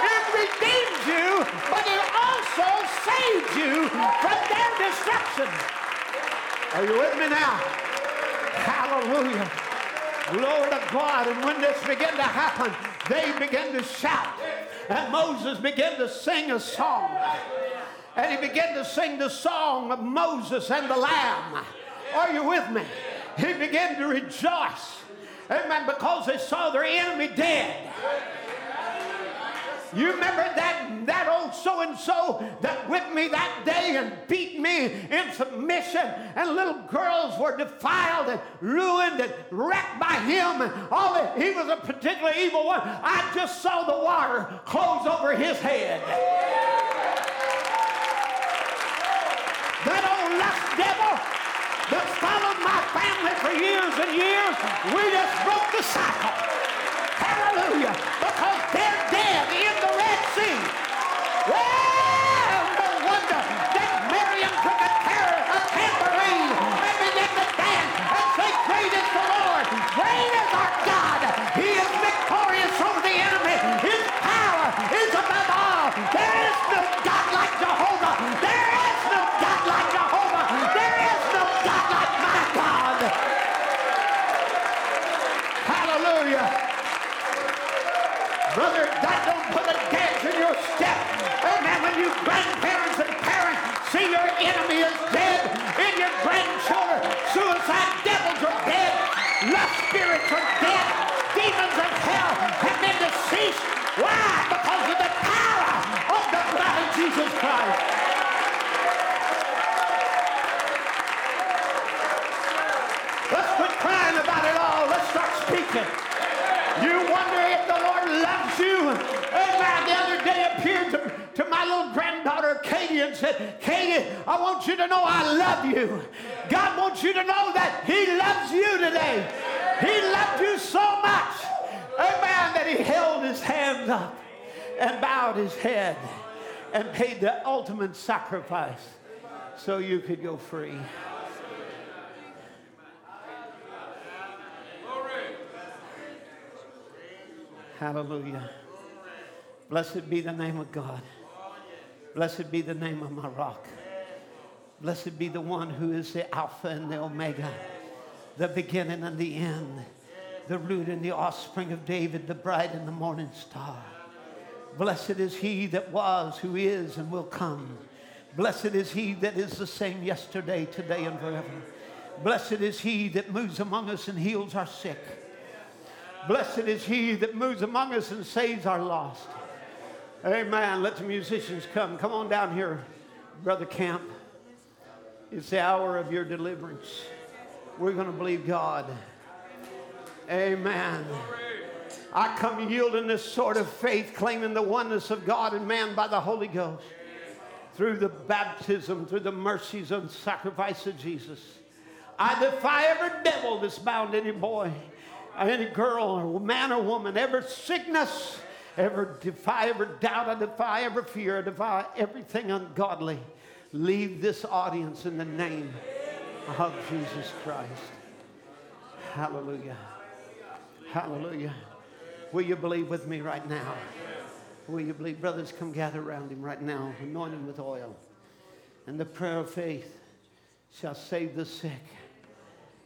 Speaker 1: It redeemed you, but it also saved you from their destruction. Are you with me now? Hallelujah. Glory to God. And when this began to happen, they began to shout. And Moses began to sing a song. And he began to sing the song of Moses and the Lamb. Are you with me? He began to rejoice. Amen. Because they saw their enemy dead. You remember that, that old so and so that whipped me that day and beat me in submission, and little girls were defiled and ruined and wrecked by him, and all that. He was a particularly evil one. I just saw the water close over his head. That old lust devil that followed my family for years and years, we just broke the cycle. Hallelujah. Because they're dead in the Red Sea. Well, no wonder that Miriam took a, terror, a tambourine and began to dance and say, Great is the Lord. Great is our God. He is victorious over the enemy. His power is above all. There is no God like Jehovah. There is no God like Jehovah. There is no God like my God. Hallelujah. Brother, that don't put a dance in your step. Amen. When you grandparents and parents see your enemy is dead in your grandchildren, suicide devils are dead, lust spirits are dead, demons of hell been deceased. Why? Because of the power of the blood of Jesus Christ. Let's quit crying about it all. Let's start speaking. You wonder if the Lord loves you. Amen. The other day appeared to, to my little granddaughter Katie and said, Katie, I want you to know I love you. God wants you to know that He loves you today. He loved you so much. Amen. That He held His hands up and bowed His head and paid the ultimate sacrifice so you could go free. Hallelujah. Blessed be the name of God. Blessed be the name of my rock. Blessed be the one who is the Alpha and the Omega, the beginning and the end, the root and the offspring of David, the bright and the morning star. Blessed is he that was, who is, and will come. Blessed is he that is the same yesterday, today, and forever. Blessed is he that moves among us and heals our sick. Blessed is he that moves among us and saves our lost. Amen. Let the musicians come. Come on down here, Brother Camp. It's the hour of your deliverance. We're going to believe God. Amen. I come yielding this sort of faith, claiming the oneness of God and man by the Holy Ghost through the baptism, through the mercies and sacrifice of Jesus. I defy every devil that's bound any boy, any girl, or man or woman, every sickness, every defy every doubt, I defy every fear, I defy everything ungodly. Leave this audience in the name of Jesus Christ. Hallelujah. Hallelujah. Will you believe with me right now? Will you believe? Brothers, come gather around him right now, anoint him with oil. And the prayer of faith shall save the sick,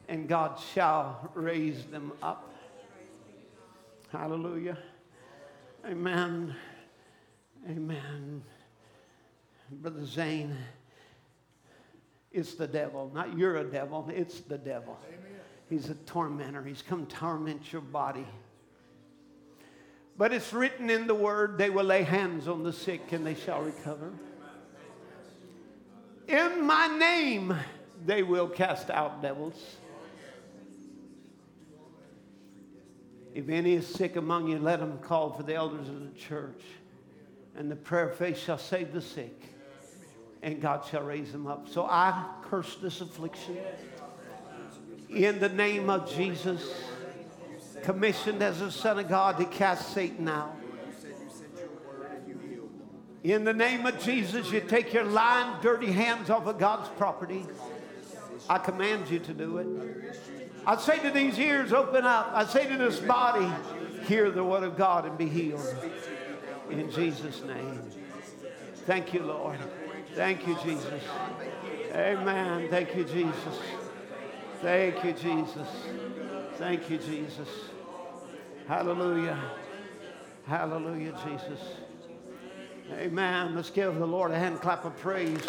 Speaker 1: and God shall raise them up. Hallelujah. Amen. Amen. Brother Zane, it's the devil. Not you're a devil, it's the devil. He's a tormentor. He's come torment your body. But it's written in the word, they will lay hands on the sick and they shall recover. In my name, they will cast out devils. If any is sick among you, let him call for the elders of the church. And the prayer of faith shall save the sick, and God shall raise them up. So I curse this affliction in the name of Jesus, commissioned as a son of God to cast Satan out. In the name of Jesus, you take your lying, dirty hands off of God's property. I command you to do it. I say to these ears, open up. I say to this body, hear the word of God and be healed. In Jesus' name. Thank you, Lord. Thank you, Jesus. Amen. Thank you, Jesus. Thank you, Jesus. Thank you, Jesus. Hallelujah. Hallelujah, Jesus. Amen. Let's give the Lord a hand clap of praise.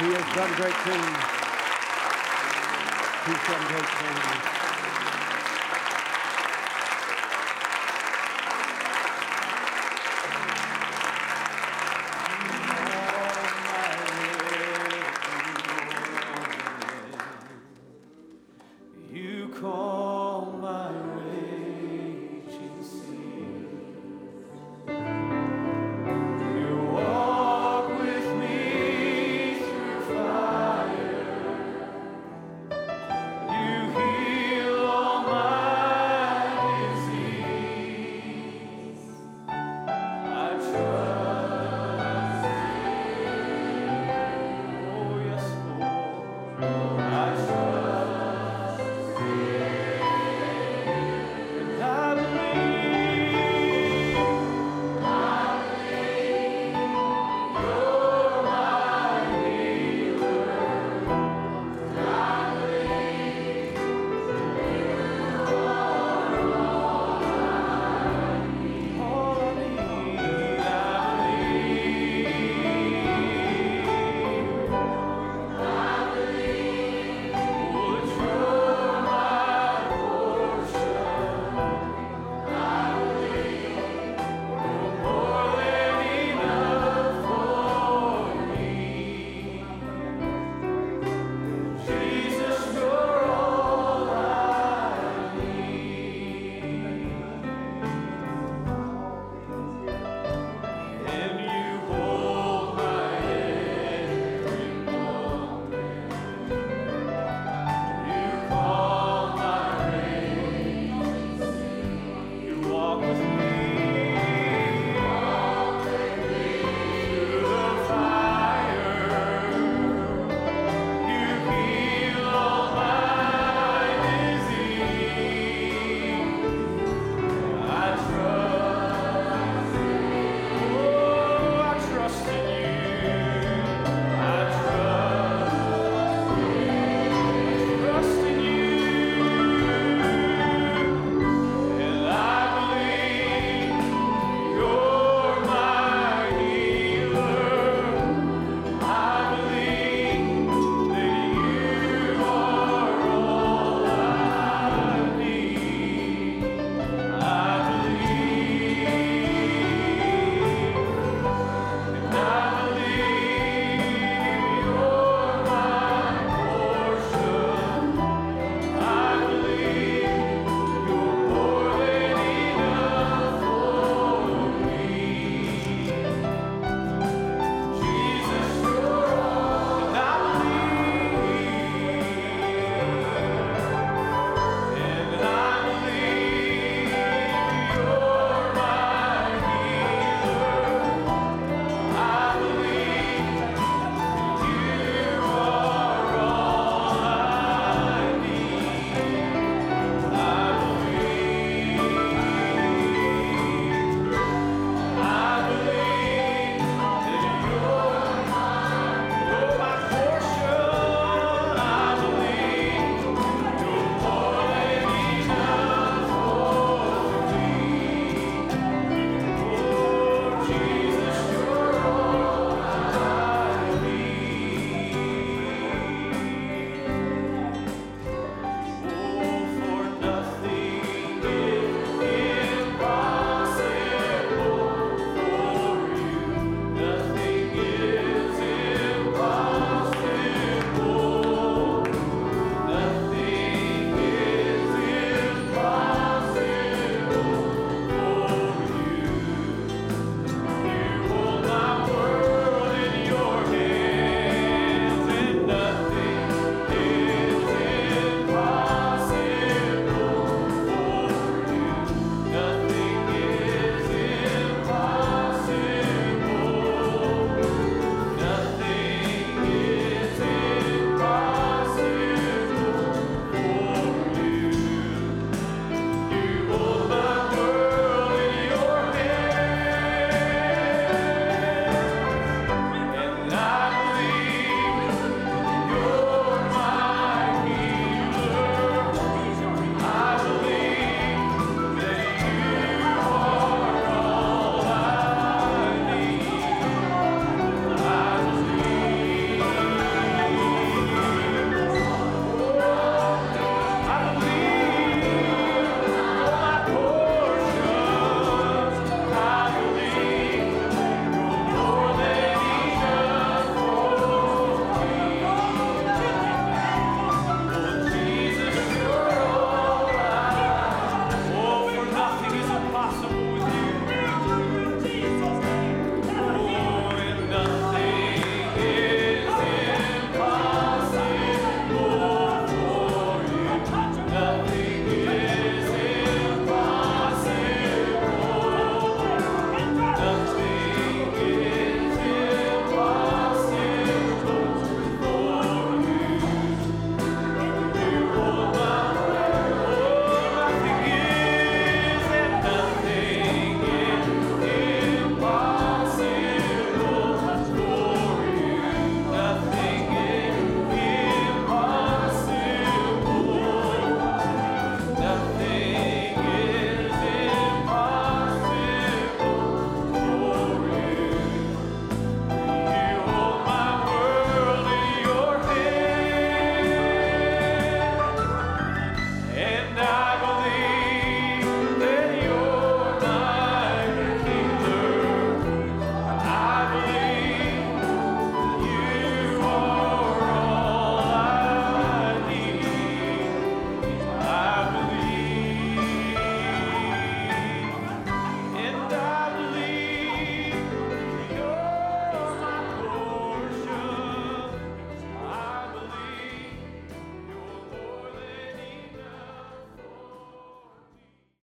Speaker 1: He has done great things. He's done great things.